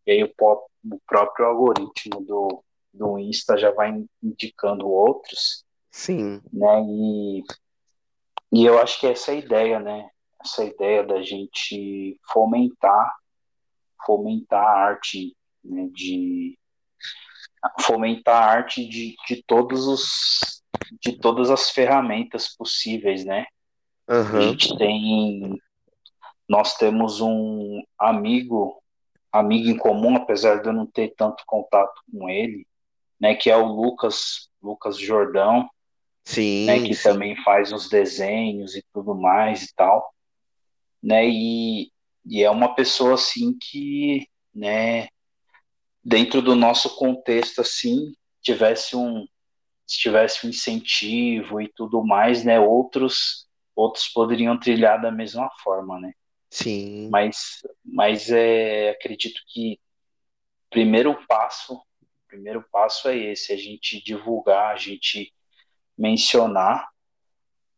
e aí o, o próprio algoritmo do, do Insta já vai indicando outros. Sim. Né? E, e eu acho que essa é a ideia, né? Essa ideia da gente fomentar, fomentar a arte, né? De fomentar a arte de, de todos os de todas as ferramentas possíveis, né? Uhum. A gente tem nós temos um amigo amigo em comum, apesar de eu não ter tanto contato com ele, né, que é o Lucas, Lucas Jordão, sim, né, que sim. também faz os desenhos e tudo mais e tal, né, e, e é uma pessoa assim que, né, dentro do nosso contexto assim, tivesse um se tivesse um incentivo e tudo mais, né, outros outros poderiam trilhar da mesma forma, né? Sim. Mas, mas é, acredito que primeiro passo, primeiro passo é esse, a gente divulgar, a gente mencionar,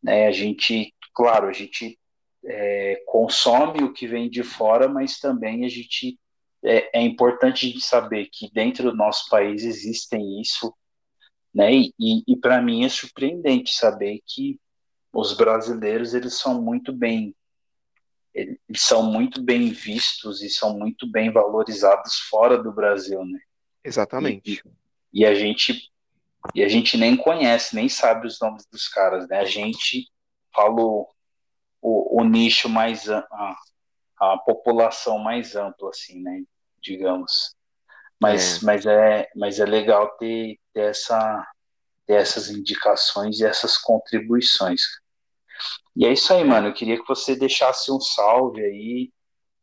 né? A gente, claro, a gente é, consome o que vem de fora, mas também a gente é, é importante saber que dentro do nosso país existem isso, né? E, e para mim é surpreendente saber que os brasileiros eles são muito bem eles são muito bem vistos e são muito bem valorizados fora do Brasil, né? Exatamente. E, e, a gente e a gente nem conhece, nem sabe os nomes dos caras, né? A gente falou o, o nicho mais a, a população mais ampla, assim, né? Digamos. Mas é, mas é, mas é legal ter, ter, essa, ter essas indicações e essas contribuições. E é isso aí, mano. Eu queria que você deixasse um salve aí,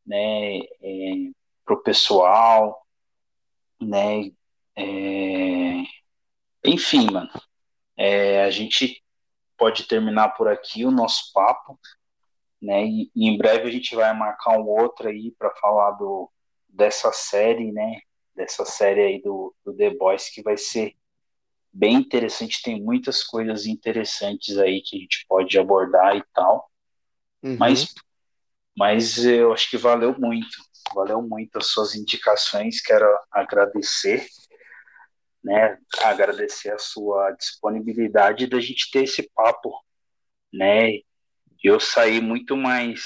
né, é, pro pessoal, né, é, Enfim, mano, é, a gente pode terminar por aqui o nosso papo, né? E, e em breve a gente vai marcar um outro aí para falar do, dessa série, né? Dessa série aí do, do The Boys que vai ser bem interessante. Tem muitas coisas interessantes aí que a gente pode abordar e tal. Uhum. Mas, mas eu acho que valeu muito, valeu muito as suas indicações. Quero agradecer né, agradecer a sua disponibilidade da gente ter esse papo, né, eu saí muito mais,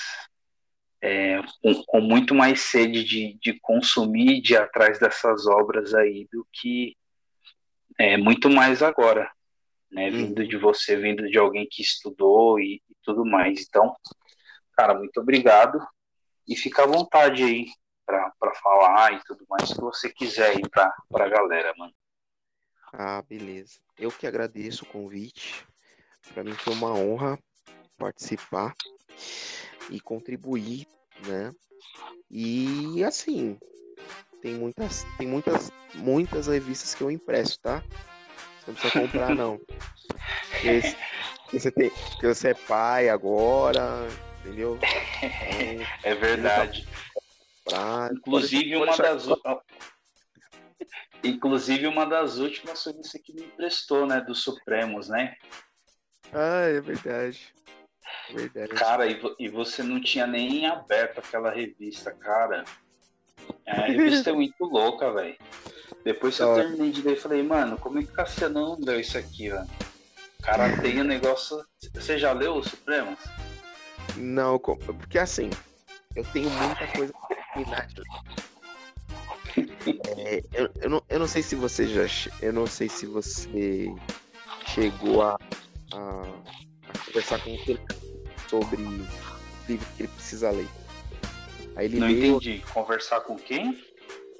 é, com, com, muito mais sede de, de consumir, de ir atrás dessas obras aí, do que é, muito mais agora, né, uhum. vindo de você, vindo de alguém que estudou e, e tudo mais, então, cara, muito obrigado, e fica à vontade aí para falar e tudo mais que você quiser aí para a galera, mano. Ah, beleza. Eu que agradeço o convite. Para mim foi uma honra participar e contribuir, né? E assim, tem muitas, tem muitas, muitas revistas que eu impresso, tá? Você não precisa comprar não. Porque você tem, porque você é pai agora, entendeu? [LAUGHS] é verdade. Pra... Inclusive uma das Inclusive, uma das últimas foi você que me emprestou, né? Dos Supremos, né? Ah, é verdade. Verdade. Cara, e, e você não tinha nem aberto aquela revista, cara. É, a revista é [LAUGHS] muito louca, velho. Depois que eu terminei de ler, falei, mano, como é que Cassiano não deu isso aqui, velho? O cara tem o um negócio. Você já leu os Supremos? Não, porque assim, eu tenho muita coisa pra terminar é, eu, eu, não, eu não sei se você já. Eu não sei se você chegou a, a, a conversar com ele sobre o livro que ele precisa ler. Aí ele não leu, entendi. Conversar com quem?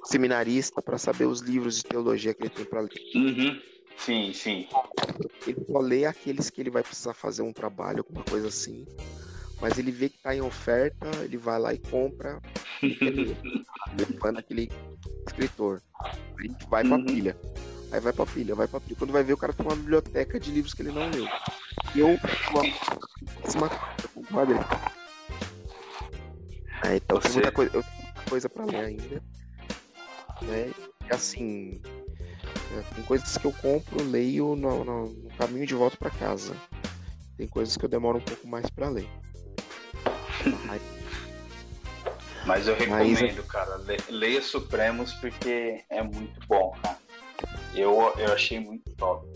Seminarista para saber os livros de teologia que ele tem para ler. Uhum. Sim, sim. Ele só lê aqueles que ele vai precisar fazer um trabalho, alguma coisa assim mas ele vê que está em oferta, ele vai lá e compra, [LAUGHS] levando aquele escritor. Aí vai pra uhum. pilha. Aí vai pra pilha, vai pra pilha. Quando vai ver, o cara tem uma biblioteca de livros que ele não leu. E eu, uma, uma dele. Aí, então, eu tenho muita coisa, eu tenho muita coisa pra ler ainda. Né? E assim, é, tem coisas que eu compro, leio no, no, no caminho de volta para casa. Tem coisas que eu demoro um pouco mais para ler. Mas eu recomendo, cara. Leia Supremos porque é muito bom, cara. Eu, eu achei muito top.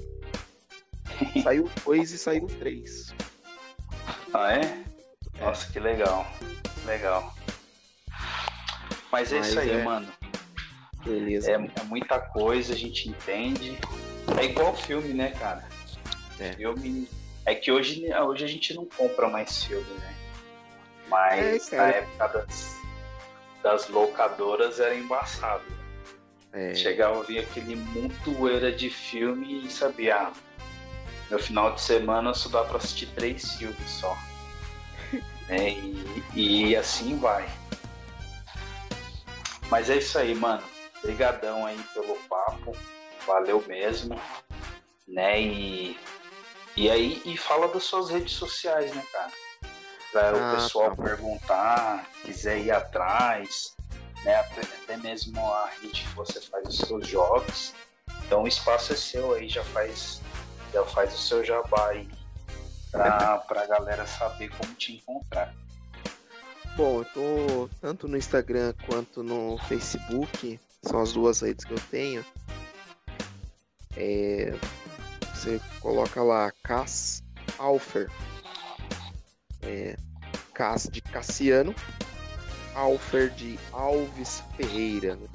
[LAUGHS] Saiu dois e saiu três. Ah, é? é? Nossa, que legal. Legal. Mas é Mas isso aí, é... mano. Beleza. É, é, muita coisa, a gente entende. É igual filme, né, cara? É. Filme. É que hoje, hoje a gente não compra mais filme, né? Mas é, na época das, das locadoras era embaçado. É. Chegava a vir aquele montoeira de filme e sabia, ah, no final de semana só dá pra assistir três filmes só. [LAUGHS] é, e, e assim vai. Mas é isso aí, mano. Obrigadão aí pelo papo. Valeu mesmo. Né? E, e aí, e fala das suas redes sociais, né, cara? Para ah, o pessoal tá. perguntar, quiser ir atrás, né? Até, até, mesmo a rede que você faz os seus jogos. Então o espaço é seu aí, já faz, já faz o seu jabá aí para [LAUGHS] a galera saber como te encontrar. Bom, eu tô tanto no Instagram quanto no Facebook, são as duas redes que eu tenho. É, você coloca lá Cass Alfer, é, Cass de Cassiano, Alfer de Alves Ferreira. Né?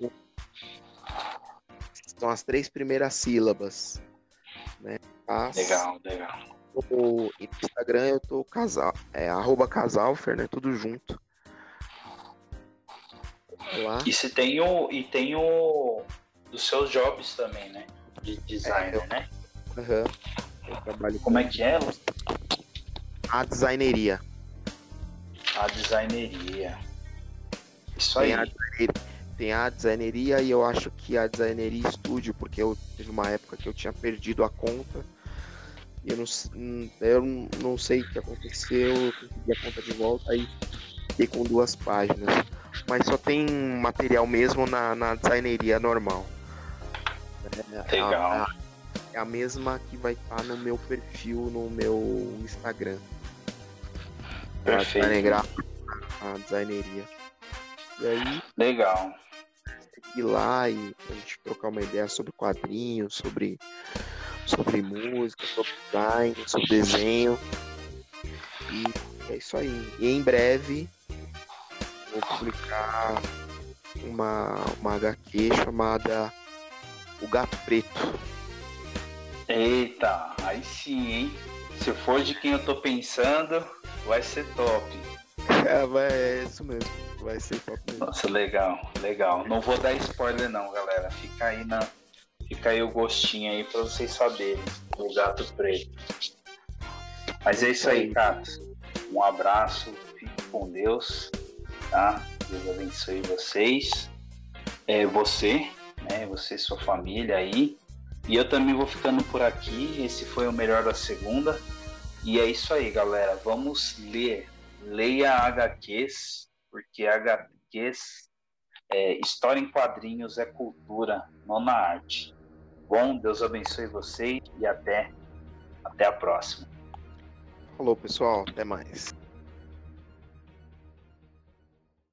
[LAUGHS] São as três primeiras sílabas. Né? Legal, legal. No Instagram eu tô casal, é arroba casalfer, né? Tudo junto. Lá. E se tem o. E tem o. Dos seus jobs também, né? De designer, é, eu, né? Uhum. Eu trabalho Como é que é? A designeria. A designeria. Isso aí. Tem a, tem a designeria e eu acho que a designeria estúdio, porque eu teve uma época que eu tinha perdido a conta e eu não, eu não sei o que aconteceu, eu consegui a conta de volta aí fiquei com duas páginas. Mas só tem material mesmo na, na designeria normal. É, Legal. A, a, é a mesma que vai estar no meu perfil no meu Instagram. Perfeito. A, a designeria. E aí. Legal. Ir lá e a gente trocar uma ideia sobre quadrinhos, sobre, sobre música, sobre design, sobre desenho. E é isso aí. E em breve vou publicar uma, uma HQ chamada O Gato Preto. Eita, aí sim, hein? Se for de quem eu tô pensando, vai ser top. É, vai, é isso mesmo. Vai ser top mesmo. Nossa, legal, legal. Não vou dar spoiler não, galera. Fica aí na. Fica aí o gostinho aí pra vocês saberem do gato preto. Mas é isso aí, cara. Um abraço, fique com Deus, tá? Deus abençoe vocês. É, você, né? Você e sua família aí. E eu também vou ficando por aqui. Esse foi o melhor da segunda. E é isso aí, galera. Vamos ler. Leia HQs, porque HQs, é, história em quadrinhos é cultura, não na arte. Bom, Deus abençoe vocês e até, até a próxima. Falou, pessoal. Até mais.